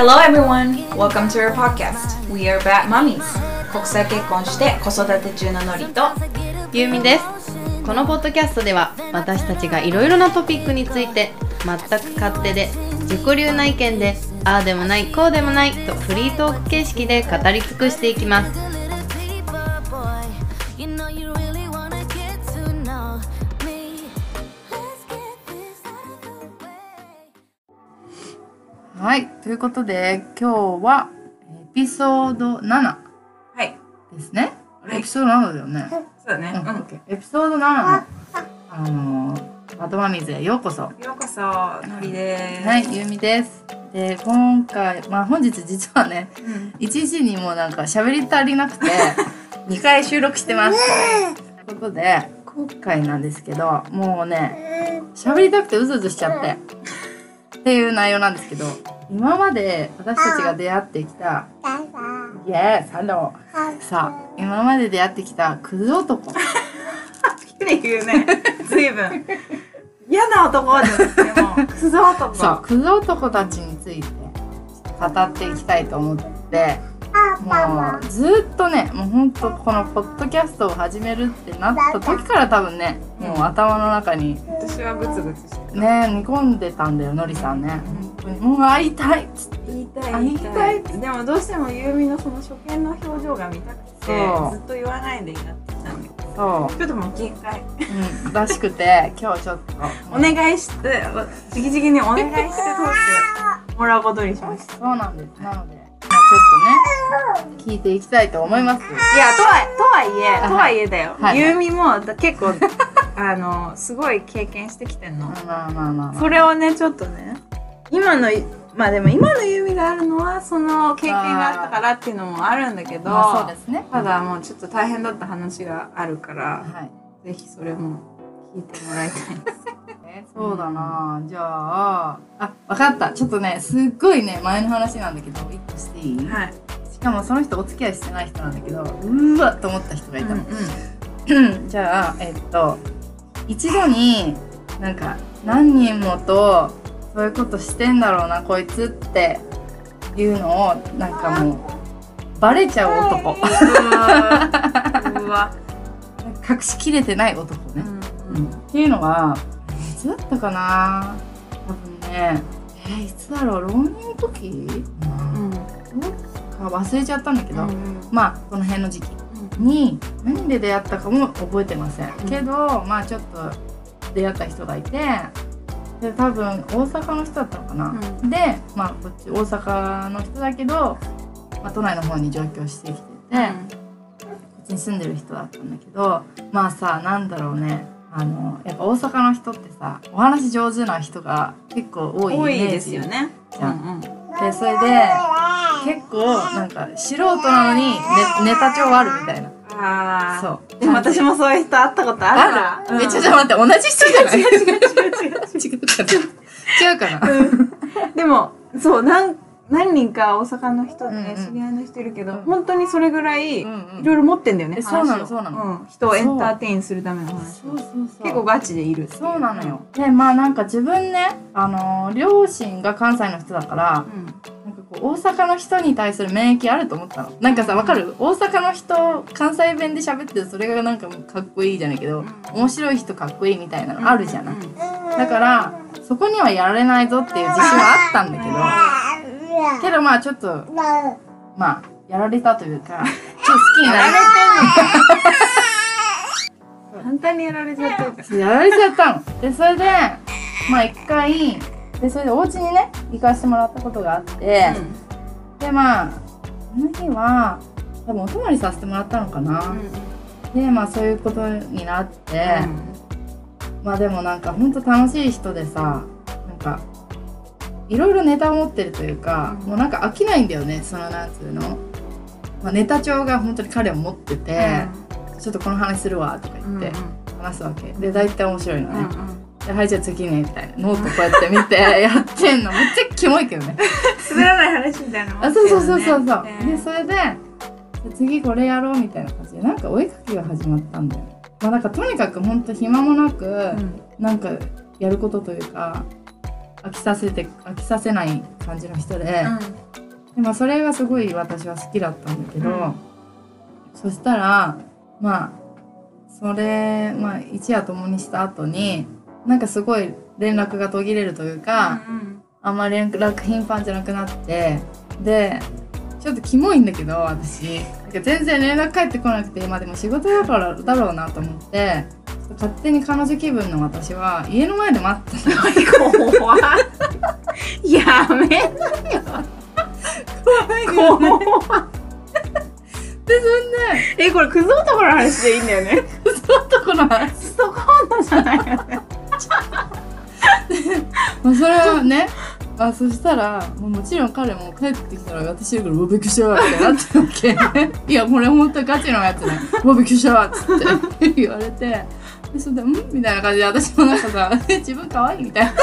Hello everyone! Welcome to our podcast. We are Bad Mummies. 国際結婚して子育て中のノリとゆうみですこのポッドキャストでは私たちがいろいろなトピックについて全く勝手で自己流な意見でああでもないこうでもないとフリートーク形式で語り尽くしていきますはいということで今日はエピソード7はい。ですね、はいエピソード7だよね、そうだね。うんオッケーエピソード7のあのー、バトマミズへようこそようこそ、ノリです。はい、ゆうみです。で、今回、まあ本日実はね、うん。一時にもうなんか喋り足りなくて、2回収録してます。ということで、今回なんですけど、もうね、喋りたくてうずうずしちゃって、っていう内容なんですけど、今まで私たちが出会ってきた、 Yes, hello。さあ、今まで出会ってきたクズ男。っていうね、ずいぶん。嫌な男ですでも、クズ男。そう、クズ男たちについて語っていきたいと思って、もうずっとね、もうほんとこのポッドキャストを始めるってなった時から多分ね、もう頭の中に私はブツブツしてる。ね、煮込んでたんだよ、のりさんね。本当にもう会いたいっつって。言いたいあ言いたいでもどうしてもユーミのその初見の表情が見たくてずっと言わないでやってきたんだけどそちょっともう限界う、うん、らしくて、今日ちょっと。お願いしておじきじきにお願いして通して もらうことにしましたそうなんです。なので、まあ、ちょっとね、聞いていきたいと思います。いやとはとはいえとはいえだよ、はいユーミもだ結構 あのすごい経験してきてんの、まあまあまあまあ。それをねちょっとね今のまあでも今のユーミがあるのはその経験があったからっていうのもあるんだけど、まあそうですね。ただもうちょっと大変だった話があるからはい。ぜひそれも聞いてもらいたいです。えそうだな。じゃああ分かった。ちょっとねすっごいね前の話なんだけど一個していい、はい。しかもその人お付き合いしてない人なんだけどうわっと思った人がいた。の、うじゃあえっと一度になんか何人もとそういうことしてんだろうなこいつっていうのをなんかもうバレちゃう男。ん。うわ。うわ。隠しきれてない男ね、うんっていうのがいつだったかな？多分ね。えーいつだろう？浪人の時？うん。どっか忘れちゃったんだけど、うんまあこの辺の時期。に何で出会ったかも覚えてません、ん。けどまあちょっと出会った人がいてで多分大阪の人だったのかな、うん。でまあこっち大阪の人だけど、まあ、都内の方に上京してきてて、こっちに住んでる人だったんだけどまあさなんだろうねあのやっぱ大阪の人ってさお話上手な人が結構多い多ですよね。じゃんうんうん。でそれで結構なんか素人なのにネネタ帳あるみたいな。ああ。そう。でも私もそういう人会ったことあるわある、えちょっと待って同じ人じゃない？違う違う違う違う。違 う違うかなでもそうなん何人か大阪の人で、うんうん。知り合いの人いるけど、うん。本当にそれぐらい、うんうんいろいろ持ってんだよね。えそうなのそうなの。ん。人をエンターテインするための話そうそうそう。結構ガチでいるそうなのよ。でまあなんか自分ねあのー両親が関西の人だからうん。なんかこう大阪の人に対する免疫あると思ったの。なんかさわかる？大阪の人関西弁で喋ってるそれがなんかかっこいいじゃないけど面白い人かっこいいみたいなのあるじゃない、うん。だからそこにはやられないぞっていう自信はあったんだけどけどまあちょっとまあやられたというかちょっと好きになやられれてんの。簡単にやられちゃってるじやられちゃったの。でそれでまあ一回でそれでお家にね行かせてもらったことがあって、ゃんでまあその日は多分お泊まりさせてもらったのかな、でまあそういうことになって、まあでもなんかほんと楽しい人でさなんかいろいろネタを持ってるというか、うん。もうなんか飽きないんだよねそのなんつうの、まあ、ネタ帳が本当に彼は持ってて、ちょっとこの話するわとか言って話すわけ。で大体面白いのね、ではいじゃあ次ねみたいな。ノートこうやって見て やってんの。めっちゃキモいけどね。滑らない話みたいなのあそうそうそうそう。そう、ね。でそれで次これやろうみたいな感じでなんかお絵描きが始まったんだよまあなんかとにかくほんと暇もなく、うん。なんかやることというか飽きさせて飽きさせない感じの人で,、でまあ、それがすごい私は好きだったんだけど、うん。そしたらまあそれ、まあ、一夜共にした後になんかすごい連絡が途切れるというか、あんまり連絡頻繁じゃなくなってでちょっとキモいんだけど私。全然連絡返ってこなくてまあでも仕事だからだろうなと思って勝手に彼女気分の私は家の前で待ってたの怖いやめなよ怖いよね怖いでそんでえこれクズ男の話でいいんだよねクズ男の話ストコ女じゃないよねまあそれはねまあそしたらもうもちろん彼も帰ってきたら私だから「うわびっくりしたわ」ってなってるわけいやこれ本当ガチのやつね「うわびっくりしたわ」っつって言われてでそれで「ん?」みたいな感じで私もなんかさ「え自分可愛いみたいな。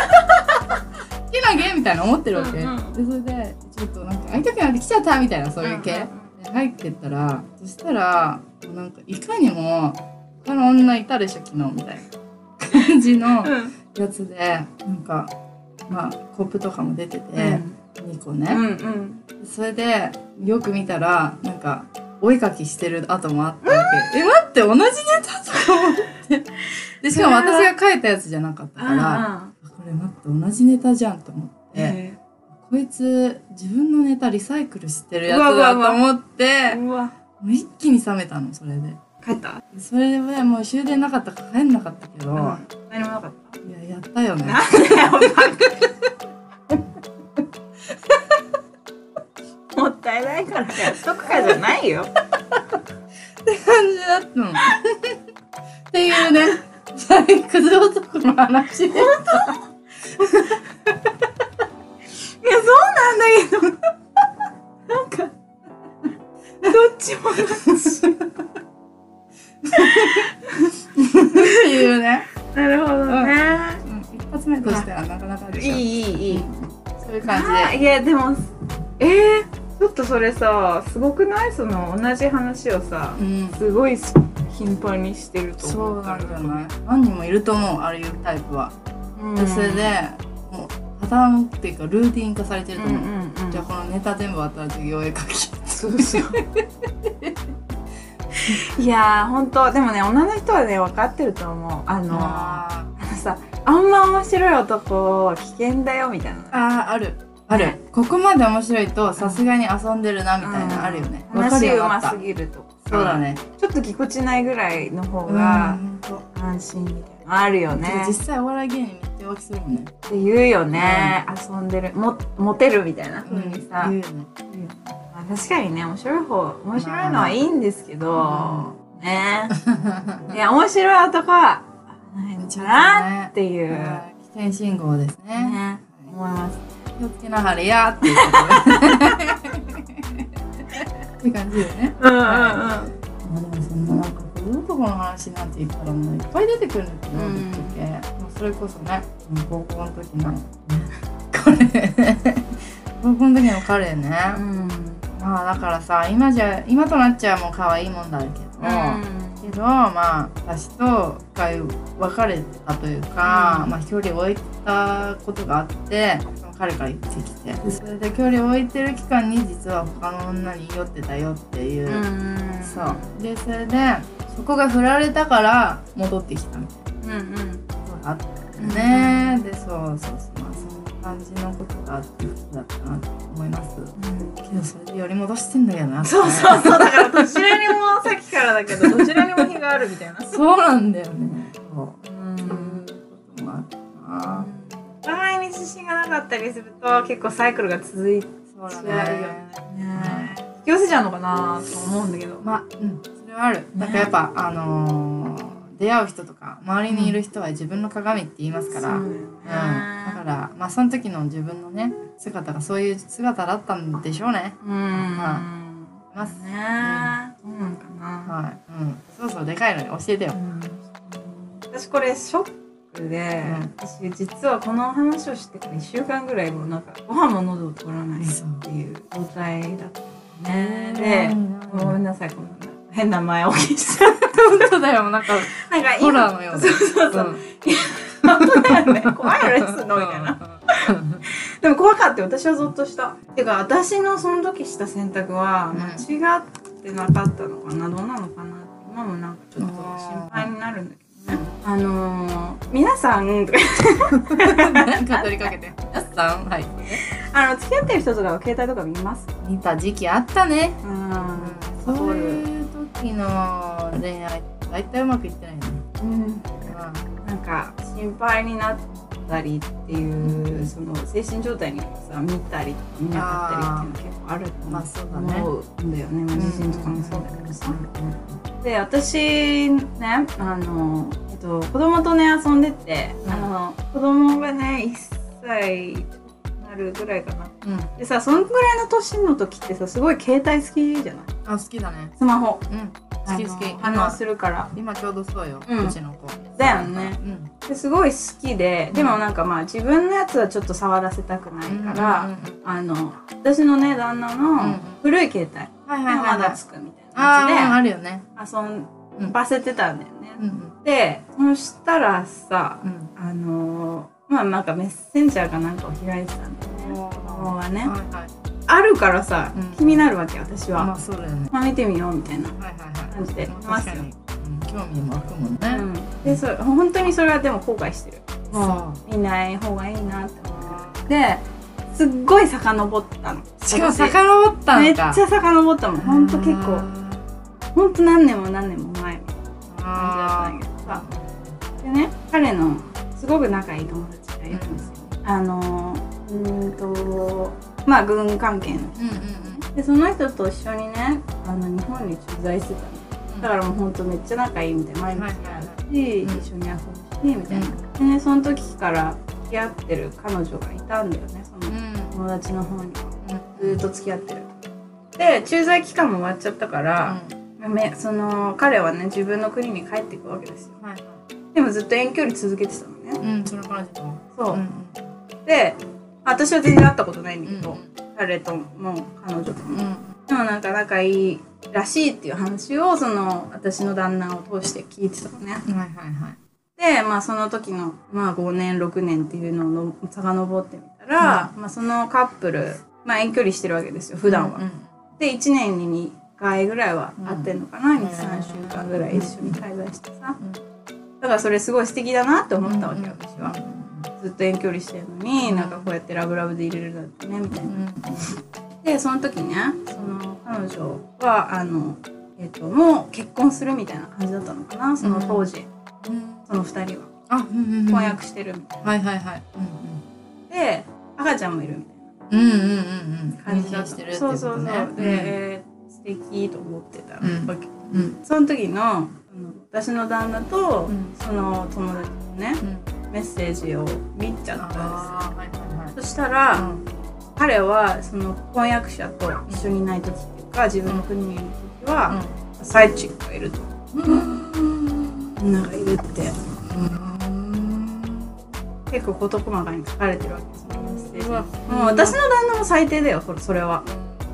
好きなゲーみたいな思ってるわけ、うんうん。でそれでちょっとなんか会いたくなってきちゃったみたいなそういう系、うんうんで入ってったらそしたらなんかいかにも他の女いたでしょ昨日みたいな感じのうん。やつでなんかまあコップとかも出てて、2個ね、うんうん。それでよく見たらなんかお絵かきしてる跡もあったわけ、え待って同じネタとか思って。でしかも私が描いたやつじゃなかったから、あこれ待って同じネタじゃんと思って、えこいつ自分のネタリサイクルしてるやつだと思ってもう一気に冷めたのそれで。帰った？それでもう終電なかったから帰んなかったけど、何もなかった。いややったよね もったいないからやっとくかじゃないよ。感じだったの。っていうね、最クズ男の話。で。いやそうなんだけど。なんかどっちもどっていうね。なるほどね、うん、一発目としてはなかなかでしょ。いいいいいい。そういう感あいやでもえー、ちょっとそれさすごくない？その同じ話をさ。うん。すごい頻繁にしてるとそう思うなんじゃない？何人もいると思う、ああいうタイプは。うんでそれで、もう、パターンっていうか、ルーティン化されてると思う。うんうんうんじゃあ、このネタ全部終わったら次、お絵描き。そうそう いやー本当でもね女の人はね分かってると思うあのああのさあんま面白い男危険だよみたいなーあー、ある。ある。ここまで面白いと、さすがに遊んでるな、みたいな、あるよね。話うますぎるとか。そうだね。ちょっとぎこちないぐらいの方うんが安心みたいな。あるよね。実際お笑い芸人めっちゃ浮気するもんね。って言うよね、遊んでる。もモテるみたいな風にさ、言うよね。まあ確かにね面白い方面白いのはいいんですけど、ね。いや面白い男は危ないのかなっていう、はい。危険信号ですね。ね。思います気をつけなはれやっていうことで。って感じよね。うんうんうんまあでもそんななんか子供とこの話なんて言ったらもういっぱい出てくるんだけど、うんぶっちゃけ。まあそれこそね、高校の時の、彼。高校の時の彼ね。うんまあだからさ、今じゃ、今となっちゃもう可愛いもんだけど、けどまあ私と一回別れたというか、うん。まあ距離を置いたことがあって彼から言ってきて。でそれで距離を置いてる期間に実は他の女に酔ってたよっていう、うんそう。でそれでそこが振られたから戻ってきたみたいうんうん。があったよね、でそうそうそう感じのことがあったなと思います。けどそれで寄り戻してんだけどなそうそうそうだからどちらにもさっきからだけどどちらにも非があるみたいな。そうなんだよね。そううんこともあったな。お互いに自信がなかったりすると結構サイクルが続いてそうだねね引き寄せちゃうのかなと思うん。だけどまあうん。それはあるなん。かやっぱあのー出会う人とか周りにいる人は自分の鏡って言いますから、うん。そうだよねだからまあその時の自分のね姿がそういう姿だったんでしょうね。うん。まます。ねそうなんかな。はい。うん。そうそうでかいのに教えてよ。私これショックで、私実はこの話をしてから1週間ぐらいもうなんかご飯も喉を通らないっていう状態だったね。でごめんなさいこんな変な前置きしちゃって本当だよ。なんかなんかホラーのような。そうそうそう、ん。本当だよね怖い話すんのみたいな。でも怖かったよ。私はゾッとした。てか私のその時した選択は間違ってなかったのかな、どうなのかな。今もなんかちょっと心配になるんだけどね。あのー、皆さんなんか取りかけて。皆さんはい。あの付き合ってる人とかは携帯とか見ます？見た時期あったね。うん。そういう時の恋愛大体うまくいってないよね。うん。なんか心配になったりっていうその精神状態にさ見たり見なかったりっていうの結構あるとまあそうだね。思うんだよね、まあ、地震とかもそうだけどさ。で私ねあの、えっと、子供とね遊んでて、うん。あの子供がね1歳なるぐらいかな。うん。でさそのぐらいの年の時ってさすごい携帯好きじゃない？あ好きだね。スマホ。うん。好き好き。反応するから。今ちょうどそうよ、ううんちの子。だよね。うん。ですごい好きで。でもなんかまあ自分のやつはちょっと触らせたくないから、あの私のね旦那うん。の古い携帯。はいはいまだはい。つくみたいあなやーあるよね。遊ばせてたんだよね。うんでそしたらさあのまあなんかメッセンジャーかなんかを開いてたんだよね。子供がね。はいはい。あるからさ、うん。気になるわけ私は、まあそうだよね。まあ見てみようみたいな、はいはいはい。感じで興味も湧くもんね、うん、でそれ本当にそれはでも後悔してる。そ見ない方がいいなって思って。ですっごい遡ったの。うしかも私遡っためっちゃ遡ったもん。ほんと結構。ほん。と何年も何年も前みたいあ感じだったんだけどさ。でね彼のすごく仲いい友達がいるんですよ、あのうーんとまあ軍関係の。人うんうん。でその人と一緒にねあの日本に駐在してたの。だからもうほんとめっちゃ仲いいみたいな。毎日会うし、うん。一緒に遊ぶしみたいな、でねその時から付き合ってる彼女がいたんだよねその友達の方には。ずっと付き合ってる。で駐在期間も終わっちゃったから、めその彼はね自分の国に帰っていくわけですよ。はいはい。でもずっと遠距離続けてたのね。うんその彼女とそう、うん。で私は全然会ったことないんだけど、うん。彼とも彼女とも、うん。でもなんか仲いいらしいっていう話をその私の旦那を通して聞いてたのね。はいはいはい。でまあその時の、まあ、5年6年っていうのをの遡ってみたら、まあ、そのカップル、まあ、遠距離してるわけですよ普段は、うんで1年に2回ぐらいは会ってんのかな、ん。23週間ぐらい一緒に滞在してさ、うん。だからそれすごい素敵だなって思ったわけよ、私は。うずっと遠距離してるのに、うん。なんかこうやってラブラブで入れるなんてねみたいな、ん。でその時ねその彼女はあの、えっともう結婚するみたいな感じだったのかなその当時、うん。その2人は。あうんうんうん。婚約してるみたいはいはいはい。なで赤ちゃんもいるみたいうんうんうんうんうん。な感じだってるってそうそうそう、ことねで、えー素敵と思ってた。わけ、うんうん。その時の私の旦那と、うん。その友達のねうんメッセージを見ちゃったんですはいはいはい。そしたら、うん。彼はその婚約者と一緒にいない時っていうか自分の国にいる時は、サイチックがいると。女がいるって。結構事細かに書かれてるわけですよメッセージ。うわ。もう私の旦那も最低だよそれは。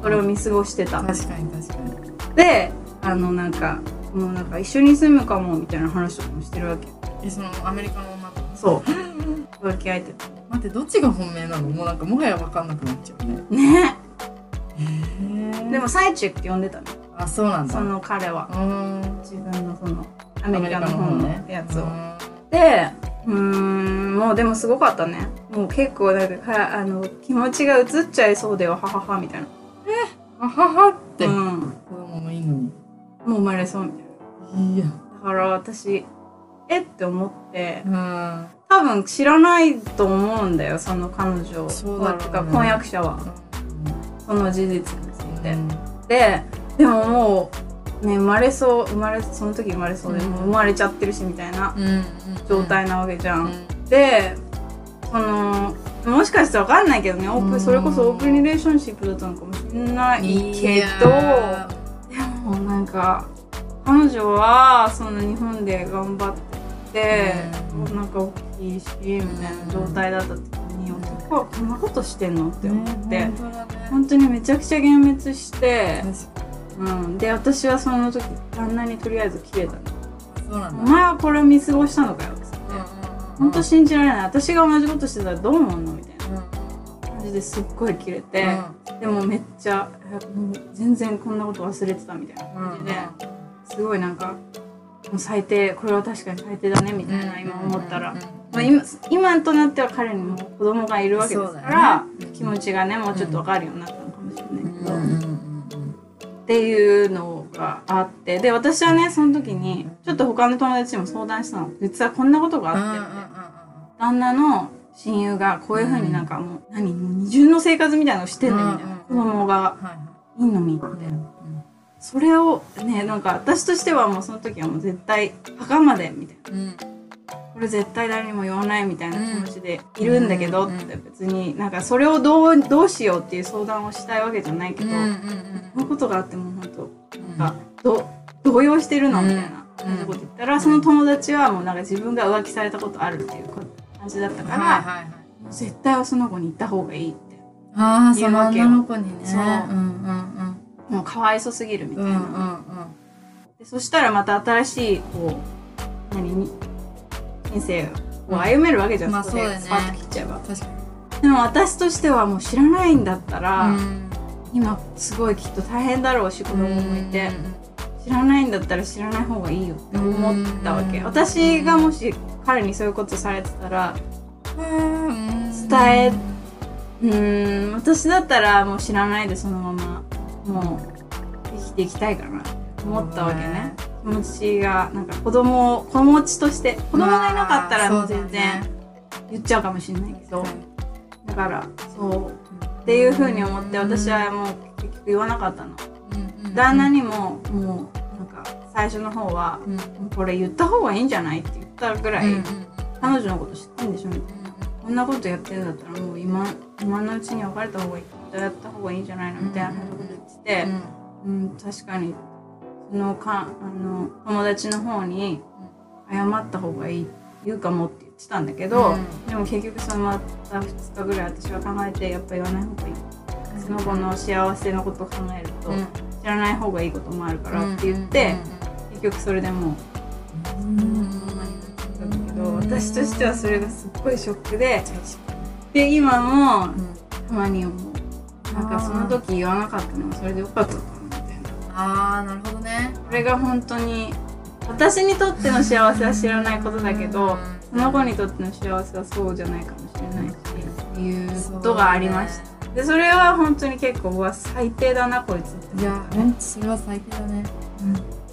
それを見過ごしてた。確かに確かに。であのなんかもうなんか一緒に住むかもみたいな話とかもしてるわけ。えそのアメリカのそう。浮気相手と。待ってどっちが本命なの？もうなんかもはや分かんなくなっちゃうね。ね。へでもサイチックって呼んでたの。あそうなんだ。その彼は。うん。自分のそのアメリカの方のやつを。うん。でうーんもうでもすごかったね。もう結構なんかはあの気持ちが移っちゃいそうだよはははみたいな。はははって、うん。子供もいいのに。もう生まれそうみたいな。いや。だから私え？って思って。うん。多分知らないと思うんだよその彼女そうだね。てか婚約者は。その事実について、うん。ででももうね生まれそう生まれその時生まれそうで、うん。もう生まれちゃってるしみたいなうん状態なわけじゃん、うん。でそのもしかしてわかんないけどねオープンうん。それこそオープンリレーションシップだったのかもしれないけやどーでもなんか彼女はその日本で頑張ってて、うん。なんか大きいしみたいな状態だった時に男はこんなことしてんのって思って、ね本当だね。本当にめちゃくちゃ幻滅して、うん、で私はその時旦那にとりあえず切れたの。にそうな「おんだ。前はこれを見過ごしたのかよ」っつって。本当うん信じられない。私が同じことしてたらどう思うのみたいな。うん。マジですっごいキレて、でもめっちゃ全然こんなこと忘れてたみたいな感じで、すごいなんか最低これは確かに最低だねみたいな今思ったら、まあ、今今となっては彼にも子供がいるわけですから、気持ちがねもうちょっと分かるようになったのかもしれないけど、っていうのがあって。で私はねその時にちょっと他の友達にも相談したの。実はこんなことがあって。って。旦那の親友がこういうふうになんかもう、何もう二重の生活みたいなのをしてんだみたいな、子供がいんのにって、それをねなんか私としてはもうその時はもう絶対墓までみたいな。これ絶対誰にも言わないみたいな気持ちでいるんだけどって別になんかそれをどうどうしようっていう相談をしたいわけじゃないけど、こういうことがあっても本当なんかど動揺してるのみたいなこと言ったら、その友達はもうなんか自分が浮気されたことあるっていう感じだったから、絶対はその子に行った方がいいって。ああその女の子にね。そう。うんうんもうかわいそすぎるみたいな、うんうんうん。でそしたらまた新しいこう何に人生を歩めるわけじゃん、まあそね。スパッと切っちゃえば。でも私としてはもう知らないんだったら、うん。今すごいきっと大変だろうし子供もいて、知らないんだったら知らない方がいいよって思ったわけ、うん私がもし彼にそういうことされてたらうん伝えうーん私だったらもう知らないでそのままもう生きていきたいかなって思ったわけね。気持ちがなんか子供を子持ちとして子供がいなかったら全然言っちゃうかもしれないけどだからそう。っていうふうに思って私はもう結局言わなかったの。旦那にももうなんか最初の方はこれ言った方がいいんじゃないって言ったぐらい、うん彼女のこと知ってんでしょ？みたいな。こんなことやってるんだったらもう今今のうちに別れた方がいいやった方がいいんじゃないの？みたいな。こと言ってて、うん確かにそのかあの友達の方に謝った方がいい言うかもって言ってたんだけど、うん。でも結局そのまた2日ぐらい私は考えてやっぱ言わない方がいい。その子の幸せのことを考えると、うん。知らない方がいいこともあるからって言って、結局それでもうだけど私としてはそれがすっごいショックでで今もたまに思うなんかその時言わなかったのはそれでよかったのかなみたいなああなるほどね。これが本当に私にとっての幸せは知らないことだけどその子にとっての幸せはそうじゃないかもしれないしっていうことがありました、でそれは本当に結構うわ最低だなこいつって。いやそれは最低だね。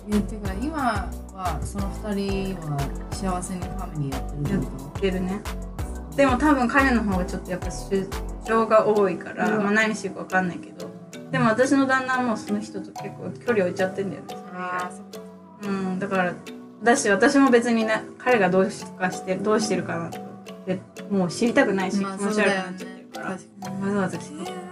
いやてか今はその二人は幸せにファミリーやってるやこってるねでも多分彼の方がちょっとやっぱ出張が多いから、うん。まあ、何してるか分かんないけどでも私の旦那はもうその人と結構距離置いちゃってんだよねうんだからだし私も別にな彼がどうしかしてどうしてるかなってもう知りたくないし、まあ気持ち悪くなっちゃってるから、わざわざ聞くね。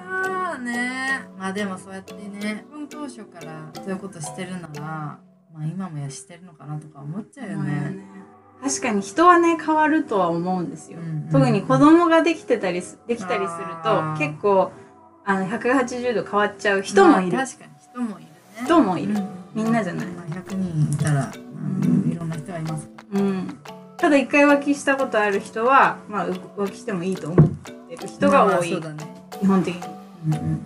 まあでもそうやってね当初からそういうことしてるならまあ今もやしてるのかなとか思っちゃうよね確かに人はね変わるとは思うんですよ、うんうん特に子供ができてたりすできたりすると結構あの180度変わっちゃう人もいる、まあ確かに人もいるね。人もいる、うんみんなじゃない。まあ100人いたら、うん、いろんな人がいます。うん、ただ一回浮気したことある人は、まあ、う浮気してもいいと思ってる人が多い、まあそうだね。基本的に。うんうん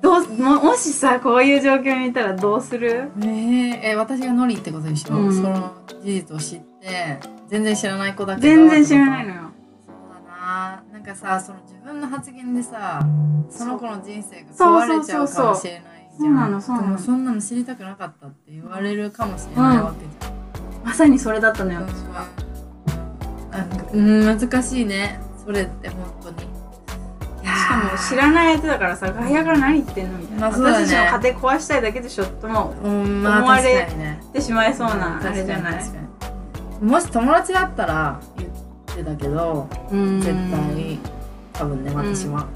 どうももしさこういう状況にいたらどうする？うんえ。ー、え私がノリってことでしょ、うん。その事実を知って全然知らない子だけど。全然知らないのよ。そうだな。なんかさその自分の発言でさその子の人生が壊れちゃうかもしれないじそうなゃんのそうなの。でもそんなの知りたくなかったって言われるかもしれないわけじゃん、まさにそれだったのよ。私は、う。ん難しいね。それって本当に。しかも知らない相手だからさ外野から何言ってんのみたいな、まあね。私たちの家庭壊したいだけでしょともうんまあ思われてしまいそうなあれじゃない。確かにもし友達だったら言ってたけどうん。絶対多分ね私は、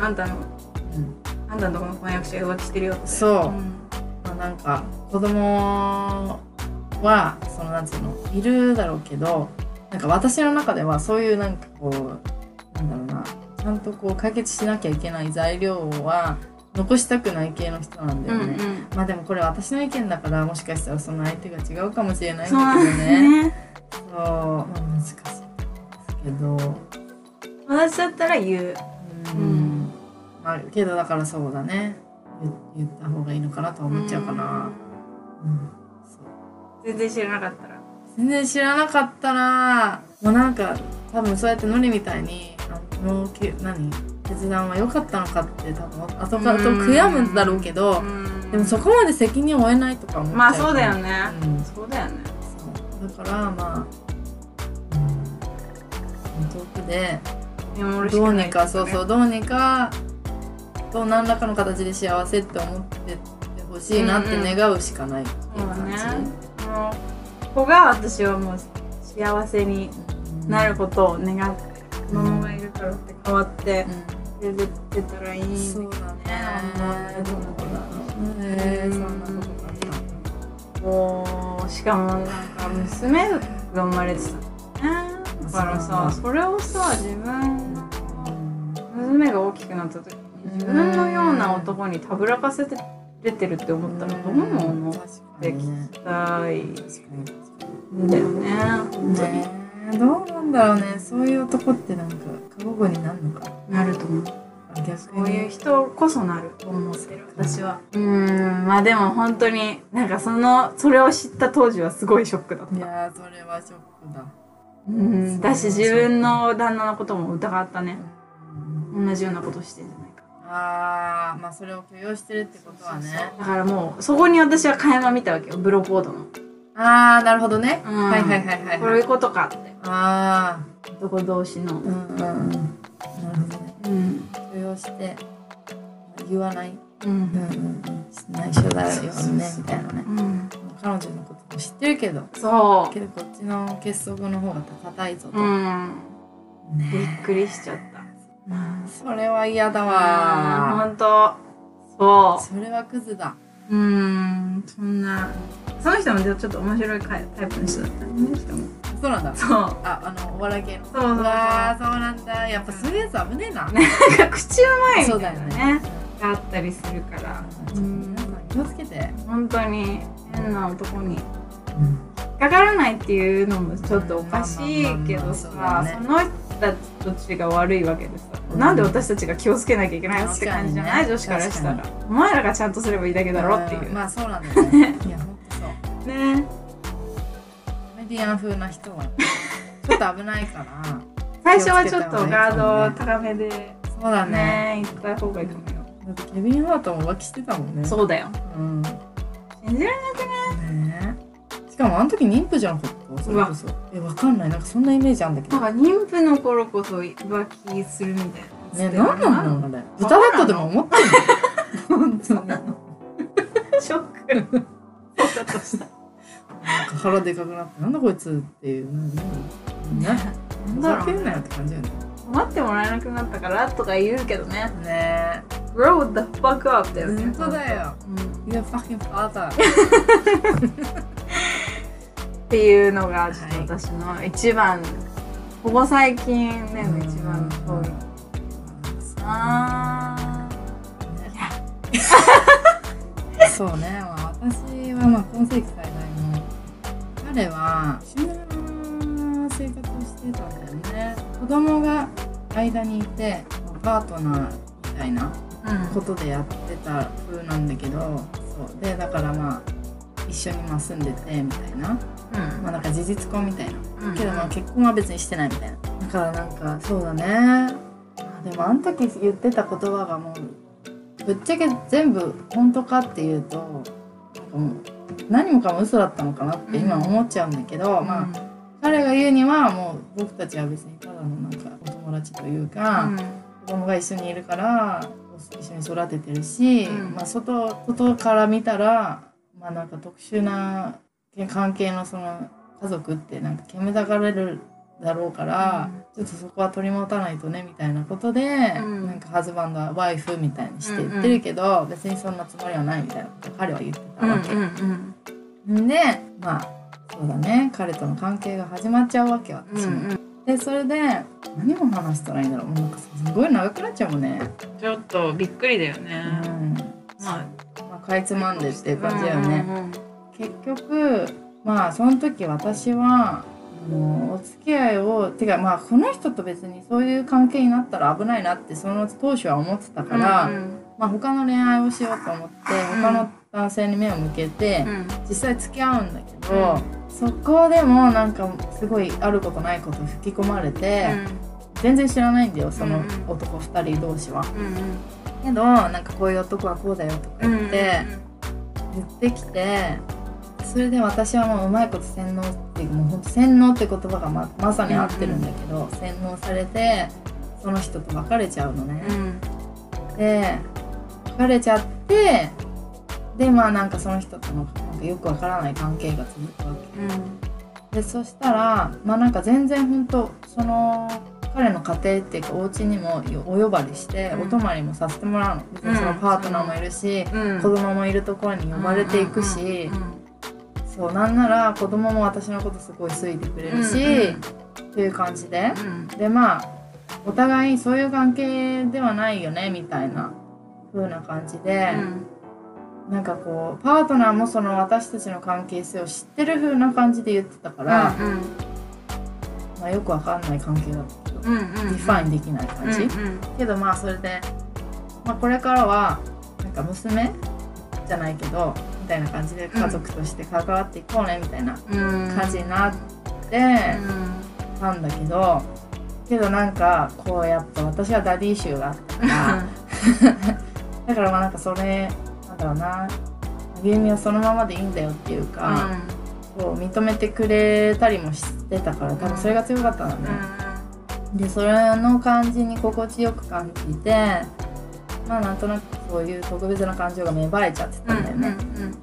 あんたのうん。あんたのとこの婚約者が浮気してるよって。そう。うん。まあ、なんか子供はそのなんつうのいるだろうけどなんか私の中ではそういうなんかこうなんだろうなちゃんとこう解決しなきゃいけない材料は残したくない系の人なんだよね、まあでもこれ私の意見だからもしかしたらその相手が違うかもしれないんだけどねねそう、まあ、難しいですけど私だったら言う。うん。まあけどだからそうだね。言言った方がいいのかなとは思っちゃうかな、うん全然知らなかったら。全然知らなかったらもうなんか多分そうやってノリみたいにあのけ何決断は良かったのかって多分後からと悔やむんだろうけどでもそこまで責任を負えないとか思っちゃうまあそうだよね、うん。そうだよねだからまあ、うん、遠くで。どうにかそうそうどうにかと何らかの形で幸せって思っててほしいなって願うしかないっていう感もうここが私はもう幸せにじ、なることを願って子供がいるからって変わってう連れてってたらいいん、そうだね。どうだろうへえそんなことかこうしかもなんか娘が生まれてたのね。だからさそれをさ自分娘が大きくなった時に自分のような男にたぶらかせて出てるって思ったらどう思ってきたい。んだよね。ね。えどうなんだろうね。そういう男ってなんか過保護になるのか。なると思う。逆そういう人こそなると思ってる私は。うーんまあでも本当になんかそのそれを知った当時はすごいショックだった。いやーそれはショックだ。うんだし自分の旦那のことも疑ったね。同じようなことしてんじゃないか。あーまあそれを許容してるってことはね。だからもうそこに私は垣間見たわけよブロコードの。ああなるほどね、うん。はいはいはいはいこういうことかって。あ男同士の。あうんうんうん。なるほどね。うん許容して言わない、うん。うん。うんうん、内緒だよねみたいなね。うん彼女のことも知ってるけどそけどこっちの結束の方が硬いぞと、ううん。ねびっくりしちゃった。それは嫌だあわ本当。そそれはクズだううんそんな。その人もちょっと面白いタイプの人だったねしかも。そうなんだ。そう。ああのお笑い系の。そうそうそう。そうなんだ。やっぱそういうやつ危ねえな、なん。か 口うまいみそうだよたいなね。ねがあったりするから。うん気をつけて、本当に変な男に。引っかからないっていうのもちょっとおかしいけどさ、まあまあまあまあそうその人たちが悪いわけでさ、うん。なんで私たちが気をつけなきゃいけないのって感じじゃない、ね。女子からしたら。確お前らがちゃんとすればいいだけだろっていう、ん。まあそうなんだよ。ね いやほんとそう。ね。コメディアン風な人は。ちょっと危ないから。最初はちょっとガードを高めで。そうだね。ね行った方がいいかもよ、だってケビン・ハートも浮気してたもんね。そうだよ。うん。ね信じられなえ。しかもあの時妊婦じゃなかった？それこそ。えわかんない。なんかそんなイメージあんだけど。なんか妊婦の頃こそ浮気するみたいなねなんなんだろうね豚だとでも思ってるの？本当に。なんかショック。そうだとした腹でかくなってなんだこいつっていう。何何ふざけんなよって感じよね。困ってもらえなくなったからとか言うけどね。ね。Grow the fuck up だえよね。本当だよ。うん。You're fucking father っていうのがちょっと私の一番、ここ最近ねの一番の衝撃あそうね、まあ、私はまあ今世紀最大の彼は不思議な生活をしてたんだよね子供が間にいてパートナーみたいなーことでやってた風なんだけどそう。でだからまあ一緒にまあ住んでてみたいな。うんまあなんか事実婚みたいな。うんけどまあ結婚は別にしてないみたいな。だからなんかそうだね。まあでもあの時言ってた言葉がもうぶっちゃけ全部本当かっていうともう何もかも嘘だったのかなって今思っちゃうんだけど、まあ彼が言うにはもう僕たちは別にただのなんかお友達というか、子供が一緒にいるから一緒に育ててるし、うんまあ、外外から見たらまあなんか特殊な関係のその家族ってなんか煙たがれるだろうから、ちょっとそこは取り持たないとねみたいなことで、うん。なんかハズバンドはワイフみたいにして言ってるけど、別にそんなつもりはないみたいなことを彼は言ってたわけ。うんうんでまあそうだね。彼との関係が始まっちゃうわけうん私も。うんでそれで何を話したらいいんだろうもうなんかすごい長くなっちゃうもんね。ちょっとびっくりだようね、ん。まあまあ、かいつまんでっていう感じだよね。うんうん。結局まあその時私は、うのお付き合いをてかまあこの人と別にそういう関係になったら危ないなってその当初は思ってたから、うんまあ、他の恋愛をしようと思って他の男性に目を向けて、うん。実際付き合うんだけど、そこでもなんかすごいあることないこと吹き込まれて、全然知らないんだよそのうんうん。男2人同士は。うんうん。けどなんかこういう男はこうだよとかうん言って、言ってきてそれで私はもううまいこと洗脳っていうもうほんと洗脳って言葉がままさに合ってるんだけど、洗脳されてその人と別れちゃうのね。うん。で別れちゃってでまあなんかその人とのなんかよくわからない関係が続くわけ。でそしたらまあなんか全然本当その彼の家庭っていうかお家にもお呼ばれして、うん。お泊まりもさせてもらうの。別にそのパートナーもいるし、うん。子供もいるところに呼ばれていくし、うんそうなんなら子供も私のことすごい好いてくれるし、うんっていう感じで、うん。でまあお互いそういう関係ではないよねみたいな風な感じで、なんかこうパートナーもその私たちの関係性を知ってる風な感じで言ってたから、うんまあ、よくわかんない関係だったけど、うんうん define できない感じ、うんけどまあそれで、まあ、これからはなんか娘じゃないけどみたいな感じで家族として関わっていこうねみたいなうん。感じになってたんだけどけどなんかこうやっぱ私は daddy issue があったから だからまあなんかそれなんだろうなゆうみはそのままでいいんだよっていうか、こう認めてくれたりもしてたから多分それが強かったんだね、でそれの感じに心地よく感じてまあなんとなくそういう特別な感情が芽生えちゃってたんだよね、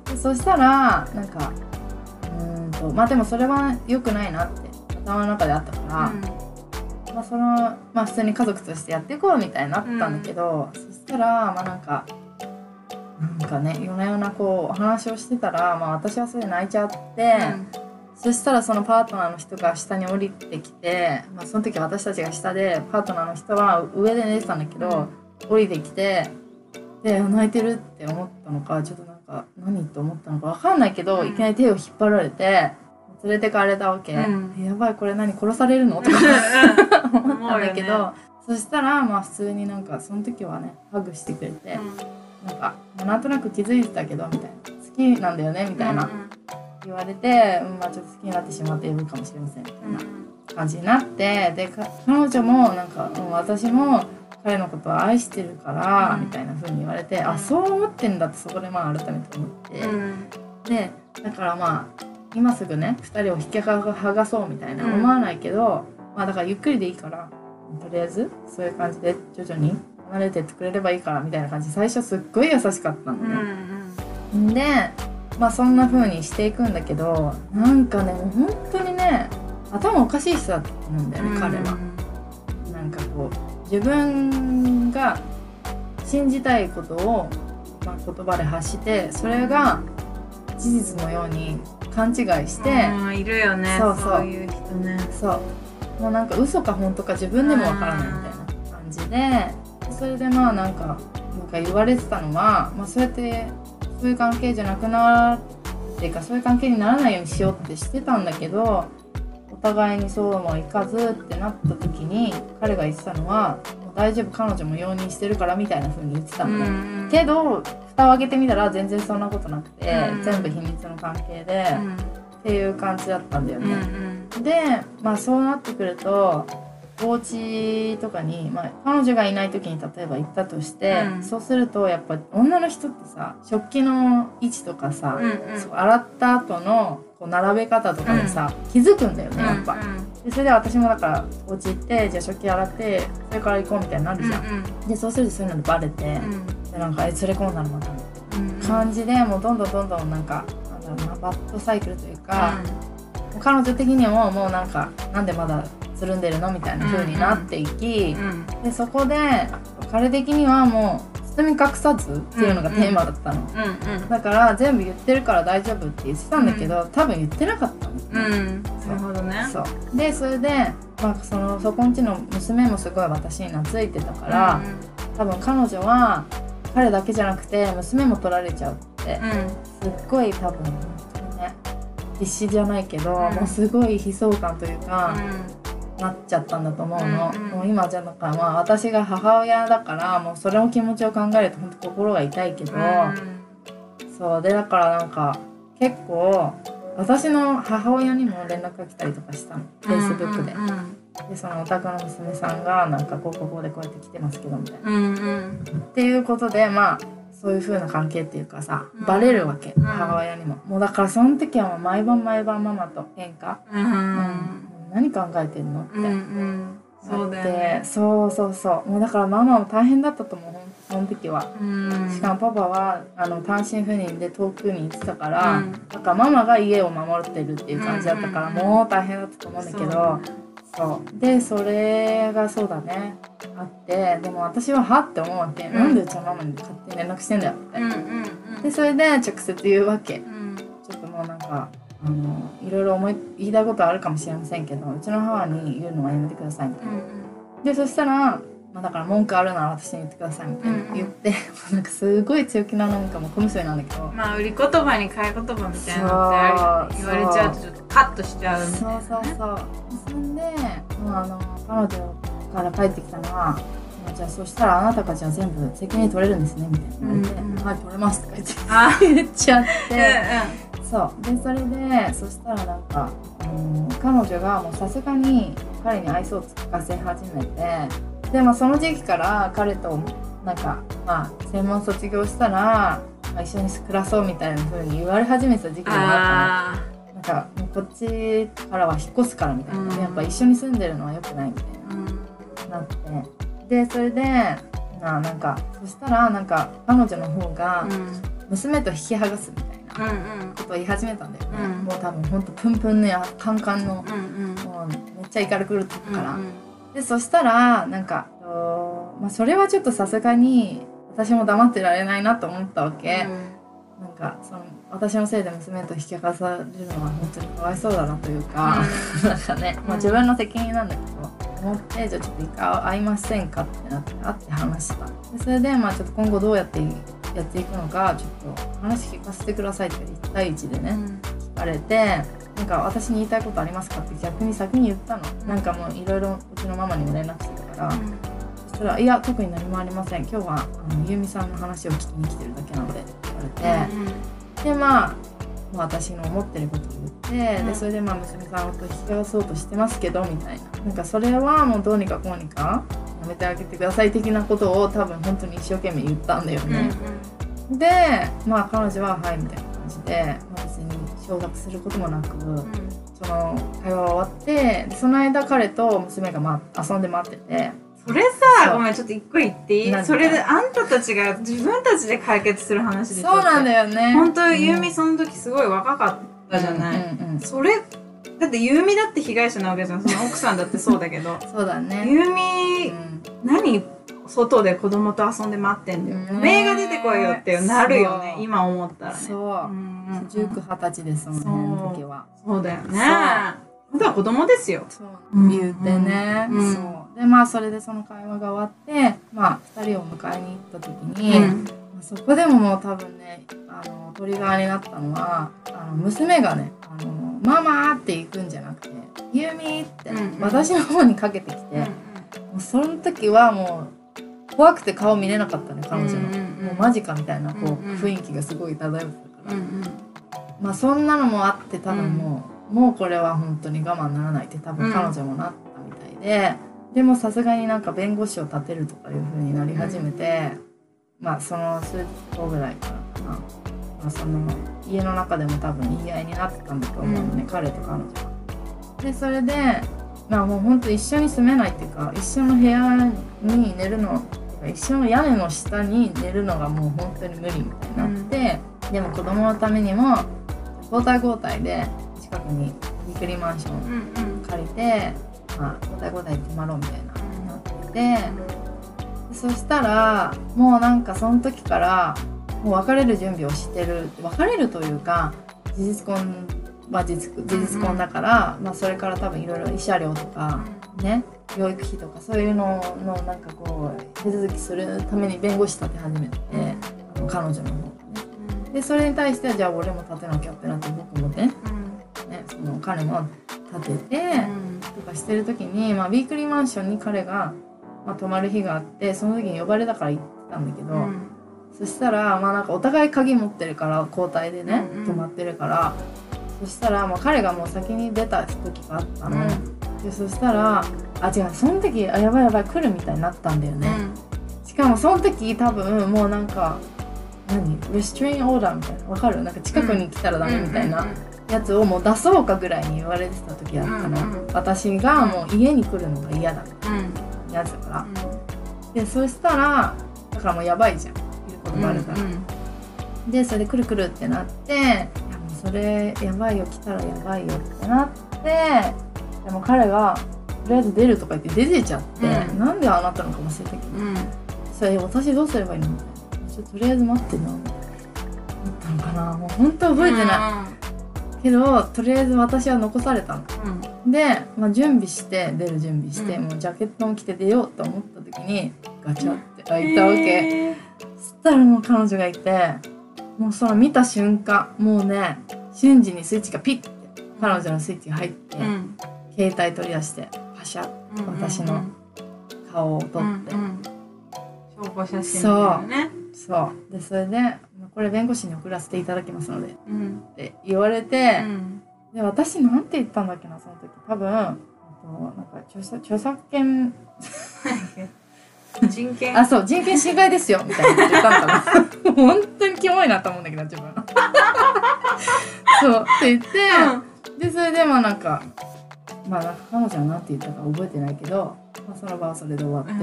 でそしたらなんかうーんとまあでもそれは良くないなって頭の中であったから、まあそのまあ普通に家族としてやっていこうみたいになったんだけど、そしたらまあなんかなんかね夜な夜なこうお話をしてたら、まあ、私はそれで泣いちゃって、そしたらそのパートナーの人が下に降りてきて、まあ、その時私たちが下でパートナーの人は上で寝てたん。だけど、降りてきてで泣いてるって思ったのかちょっとなんか何って思ったのか分かんないけど、うん。いきなり手を引っ張られて連れてかれたわけ、うん。えやばいこれ何殺されるの？とか 思ったんだけど、思うよそしたらまあ普通になんかその時はねハグしてくれて、なんかなんとなく気づいてたけどみたいな。好きなんだよねみたいな。言われて、うんまあ、ちょっと好きになってしまっているかもしれませんみたいな感じになってでか彼女もなんか、うん私も彼のことを愛してるから、うん。みたいな風に言われて、うんあそう思ってんだってそこでまあ改めて思って、でだからまあ今すぐね2人を引き剥がそうみたいなうん。思わないけど、まあだからゆっくりでいいからとりあえずそういう感じで徐々に離れてってくれればいいからみたいな感じで最初すっごい優しかったのね。でまあそんな風にしていくんだけどなんかねもう本当にね頭おかしい人だと思うんだよね、彼は。なんかこう自分が信じたいことを、まあ、言葉で発してそれが事実のように勘違いして、いるよねそうそう。そういう人ね。そう。もうなんか嘘か本当か自分でもわからないみたいな感じでそれでまあなんかなんか言われてたのは、まあ、そうやってそういう関係じゃなくなっていうかそういう関係にならないようにしようってしてたんだけどお互いにそうもいかずってなった時に彼が言ってたのは「もう大丈夫彼女も容認してるから」みたいな風に言ってたのね。けど蓋を開けてみたら全然そんなことなくて、うん全部秘密の関係で、っていう感じだったんだよね。でまあそうなってくるとお家とかに、まあ、彼女がいない時に例えば行ったとして、うん。そうするとやっぱ女の人ってさ食器の位置とかさ、そう洗った後のこう並べ方とかでさ、気づくんだよねやっぱ。でそれで私もだからお家行ってじゃあ食器洗ってそれから行こうみたいになるじゃん。でそうするとそういうのでバレて、でなんかあいつ連れ込んだのまたみたいな感じでもうどんどんどんどんなんかなんだろうなバッドサイクルというか。彼女的にももうなんかなんでまだつるんでるの？みたいな風になっていき、でそこで彼的にはもう包み隠さずっていうのがテーマだったの、だから全部言ってるから大丈夫って言ってたんだけど、多分言ってなかったの、うん。なるほどね。そう。でそれで、まあ、そのそこんちの娘もすごい私に懐いてたから、多分彼女は彼だけじゃなくて娘も取られちゃうって、すっごい多分ね必死じゃないけど、うん。もうすごい悲壮感というか、なっちゃったんだと思うの、うんうん。もう今じゃなんかまあ私が母親だからもうそれの気持ちを考えると本当心が痛いけど、そう。でだからなんか結構私の母親にも連絡が来たりとかしたの。Facebook で、うんうんでそのお宅の娘さんがなんかこうこうこうでこうやって来てますけどみたいな。うんうん。っていうことでまあそういう風な関係っていうかさうん。バレるわけ、うん。母親にも。もうだからその時はもう毎晩毎晩ママと喧嘩、うん。うん何考えてんの？って。うんうん。そうだよでね。そうそうそう。もうだからママも大変だったと思う。その時は、うん。しかもパパはあの単身赴任で遠くに行ってたから、うん。だからママが家を守ってるっていう感じだったから、うんうん。うんもう大変だったと思うんだけど、そう。でそれがそうだね。あってでも私ははって思うわけ、ん。なんでうちのママに勝手に連絡してんだよって、うんうんうん。でそれで直接言うわけ。うん。ちょっともうなんかあのいろいろ思い言いたいことはあるかもしれませんけどうちの母に言うのはやめてくださいみたいな。でそしたら、まあ、だから文句あるなら私に言ってくださいみたいな。うんうん。言って、なんかすごい強気ななんかもう小娘なんだけど、まあ売り言葉に買い言葉みたいなのって言われちゃうとちょっとカッとしちゃうみたいそうなそうそうそんで、まあ、あの彼女から帰ってきたのは「じゃあそしたらあなたがじゃあ全部責任取れるんですね」みたいな言われて「うんうん。はい取れます」とか言ってあ 言っちゃっうんてそう。でそれでそしたらなんか、あの彼女がもうさすがに彼に愛想をつかせ始めてでまあその時期から彼となんかまあ専門卒業したら、まあ、一緒に暮らそうみたいな風に言われ始めた時期うんがあったの。あなんかもうこっちからは引っ越すからみたいな、うん。やっぱ一緒に住んでるのは良くないみたいーうん。ななって。でそれでななんかそしたらなんか彼女の方が娘と引き剥がすみたいな。うんうんことを言い始めたんだよね、うんもう多分ほんとプンプンのやカンカンの。うんうん。もうめっちゃ怒り狂ってるから、うんでそしたらなんか、とまあ、それはちょっとさすがに私も黙ってられないなと思ったわけ、なんかその私のせいで娘と引き剥がされるのは本当にかわいそうだなというか、なんかね、まあ、自分の責任なんだけど、思ってじゃあちょっと一回会いませんかってなって会って話した。でそれでまあちょっと今後どうやってやっていくのかちょっと話聞かせてくださいって1対1でね、うん。聞かれてなんか私に言いたいことありますか？って逆に先に言ったの、なんかもういろいろうちのママにも連絡してたから、そしたら「いや特に何もありません。今日はあのゆうみさんの話を聞きに来てるだけなので」って言われて、でまあまあ私の思ってることを言って、うん。でそれでまあ娘さんと引き合わそうとしてますけどみたいな。なんかそれはもうどうにかこうにかやめてあげてください的なことを多分本当に一生懸命言ったんだようんね。でまあ彼女は「はい」みたいな感じで、まあ、別に承諾することもなく、その会話は終わってでその間彼と娘が、まあ、遊んで待っててそれさごめんちょっと一個言ってい何いそれであんたたちが自分たちで解決する話でしょ？そうなんだよね。本当うんゆうみその時すごい若かったじゃない、うんうんうんそれだってゆうみだって被害者なわけじゃん。その奥さんだってそうだけど。そうだね、ゆううみん。何？外で子供と遊んで待ってんだよ、うんおめえが出てこいよってなるよね。今思ったらね。そう、うんうんうん。19、20歳ですもんね、その時は。そう。だよねそうあんたは子供ですよ。そう。うん。言うてね、うん。そう。で、まあ、それでその会話が終わって、まあ、二人を迎えに行った時に、うん。そこでももう多分ね、あの、トリガーになったのは、あの、娘がね、あの、ママーって行くんじゃなくて、ユーミーって、うん私の方にかけてきて、もうその時はもう、怖くて顔見れなかったね、彼女の。うんうんうん。もうマジかみたいな、こう、うんうん。雰囲気がすごい漂ってたから。うんうん。まあそんなのもあって多分もう、もうこれは本当に我慢ならないって多分彼女もなったみたいで、でもさすがになんか弁護士を立てるとかいう風になり始めて、まあその数日後ぐらいからかな、まあ、その家の中でも多分言い合いになってたんだと思うのね、うん。彼と彼女。は。でそれでまあもう本当一緒に住めないっていうか一緒の部屋に寝るの一緒の屋根の下に寝るのがもう本当に無理みたいになって、でも子供のためにも交代交代で近くにビクリマンションうんうん。借りて、まあ、交代交代で泊まろうみたいななっててそしたらもうなんかその時からもう別れる準備をしてる別れるというか事実婚は事実事実婚だから、まあ、それから多分いろいろ慰謝料とかね養育費とかそういうののなんかこう手続きするために弁護士立て始めてあの彼女の方がね。でそれに対してじゃあ俺も立てなきゃってなって僕もね彼も立てて、とかしてる時に、まあ、ウィークリーマンションに彼が、まあ、泊まる日があってその時に呼ばれたから行ってたんだけど、うん。そしたらまあなんかお互い鍵持ってるから交代でね、うんうん。泊まってるからそしたらもう彼がもう先に出た時があったの、でそしたらあ違うその時あやばいやばい来るみたいになったんだよね、しかもその時多分もうなんか何？restrain order みたいな？わかる？なんか近くに来たらダメみたいなやつをもう出そうかぐらいに言われてた時だったの、うんうん。私がもう家に来るのが嫌だみたうんいなやつだからでそしたらだからもうやばいじゃん。いることがあるから、でそれで来る来るってなっていやもうそれやばいよ来たらやばいよってなってでも彼がとりあえず出るとか言って出てちゃって、うん。なんでああなったのかもしれないけど、うん。それ私どうすればいいの？みたいなちょっととりあえず待ってな。みたいな思ったのかな？もう本当覚えてない、けどとりあえず私は残されたの。うん。で、まあ、準備して出る準備して、うん。もうジャケットも着て出ようと思った時にガチャって開いたわけ、へーそしたらもう彼女がいてもうその見た瞬間もうね瞬時にスイッチがピッて彼女のスイッチが入って、うん。携帯取り出してパシャッ私の顔を撮って、うんうん。証拠写真みたいなね。そう。でそれでまあこれ弁護士に送らせていただきますので。っうん。て言われて、うん。で私なんて言ったんだっけなその時。多分なんか著作著作権。人権。あそう人権侵害ですよみたいな言ったのかな。本当にキモいなと思うんだけど自分 そうって言って、でそれでまあなんかまあ彼女はなんて言ったか覚えてないけど、まあ、その場はそれで終わって、うん。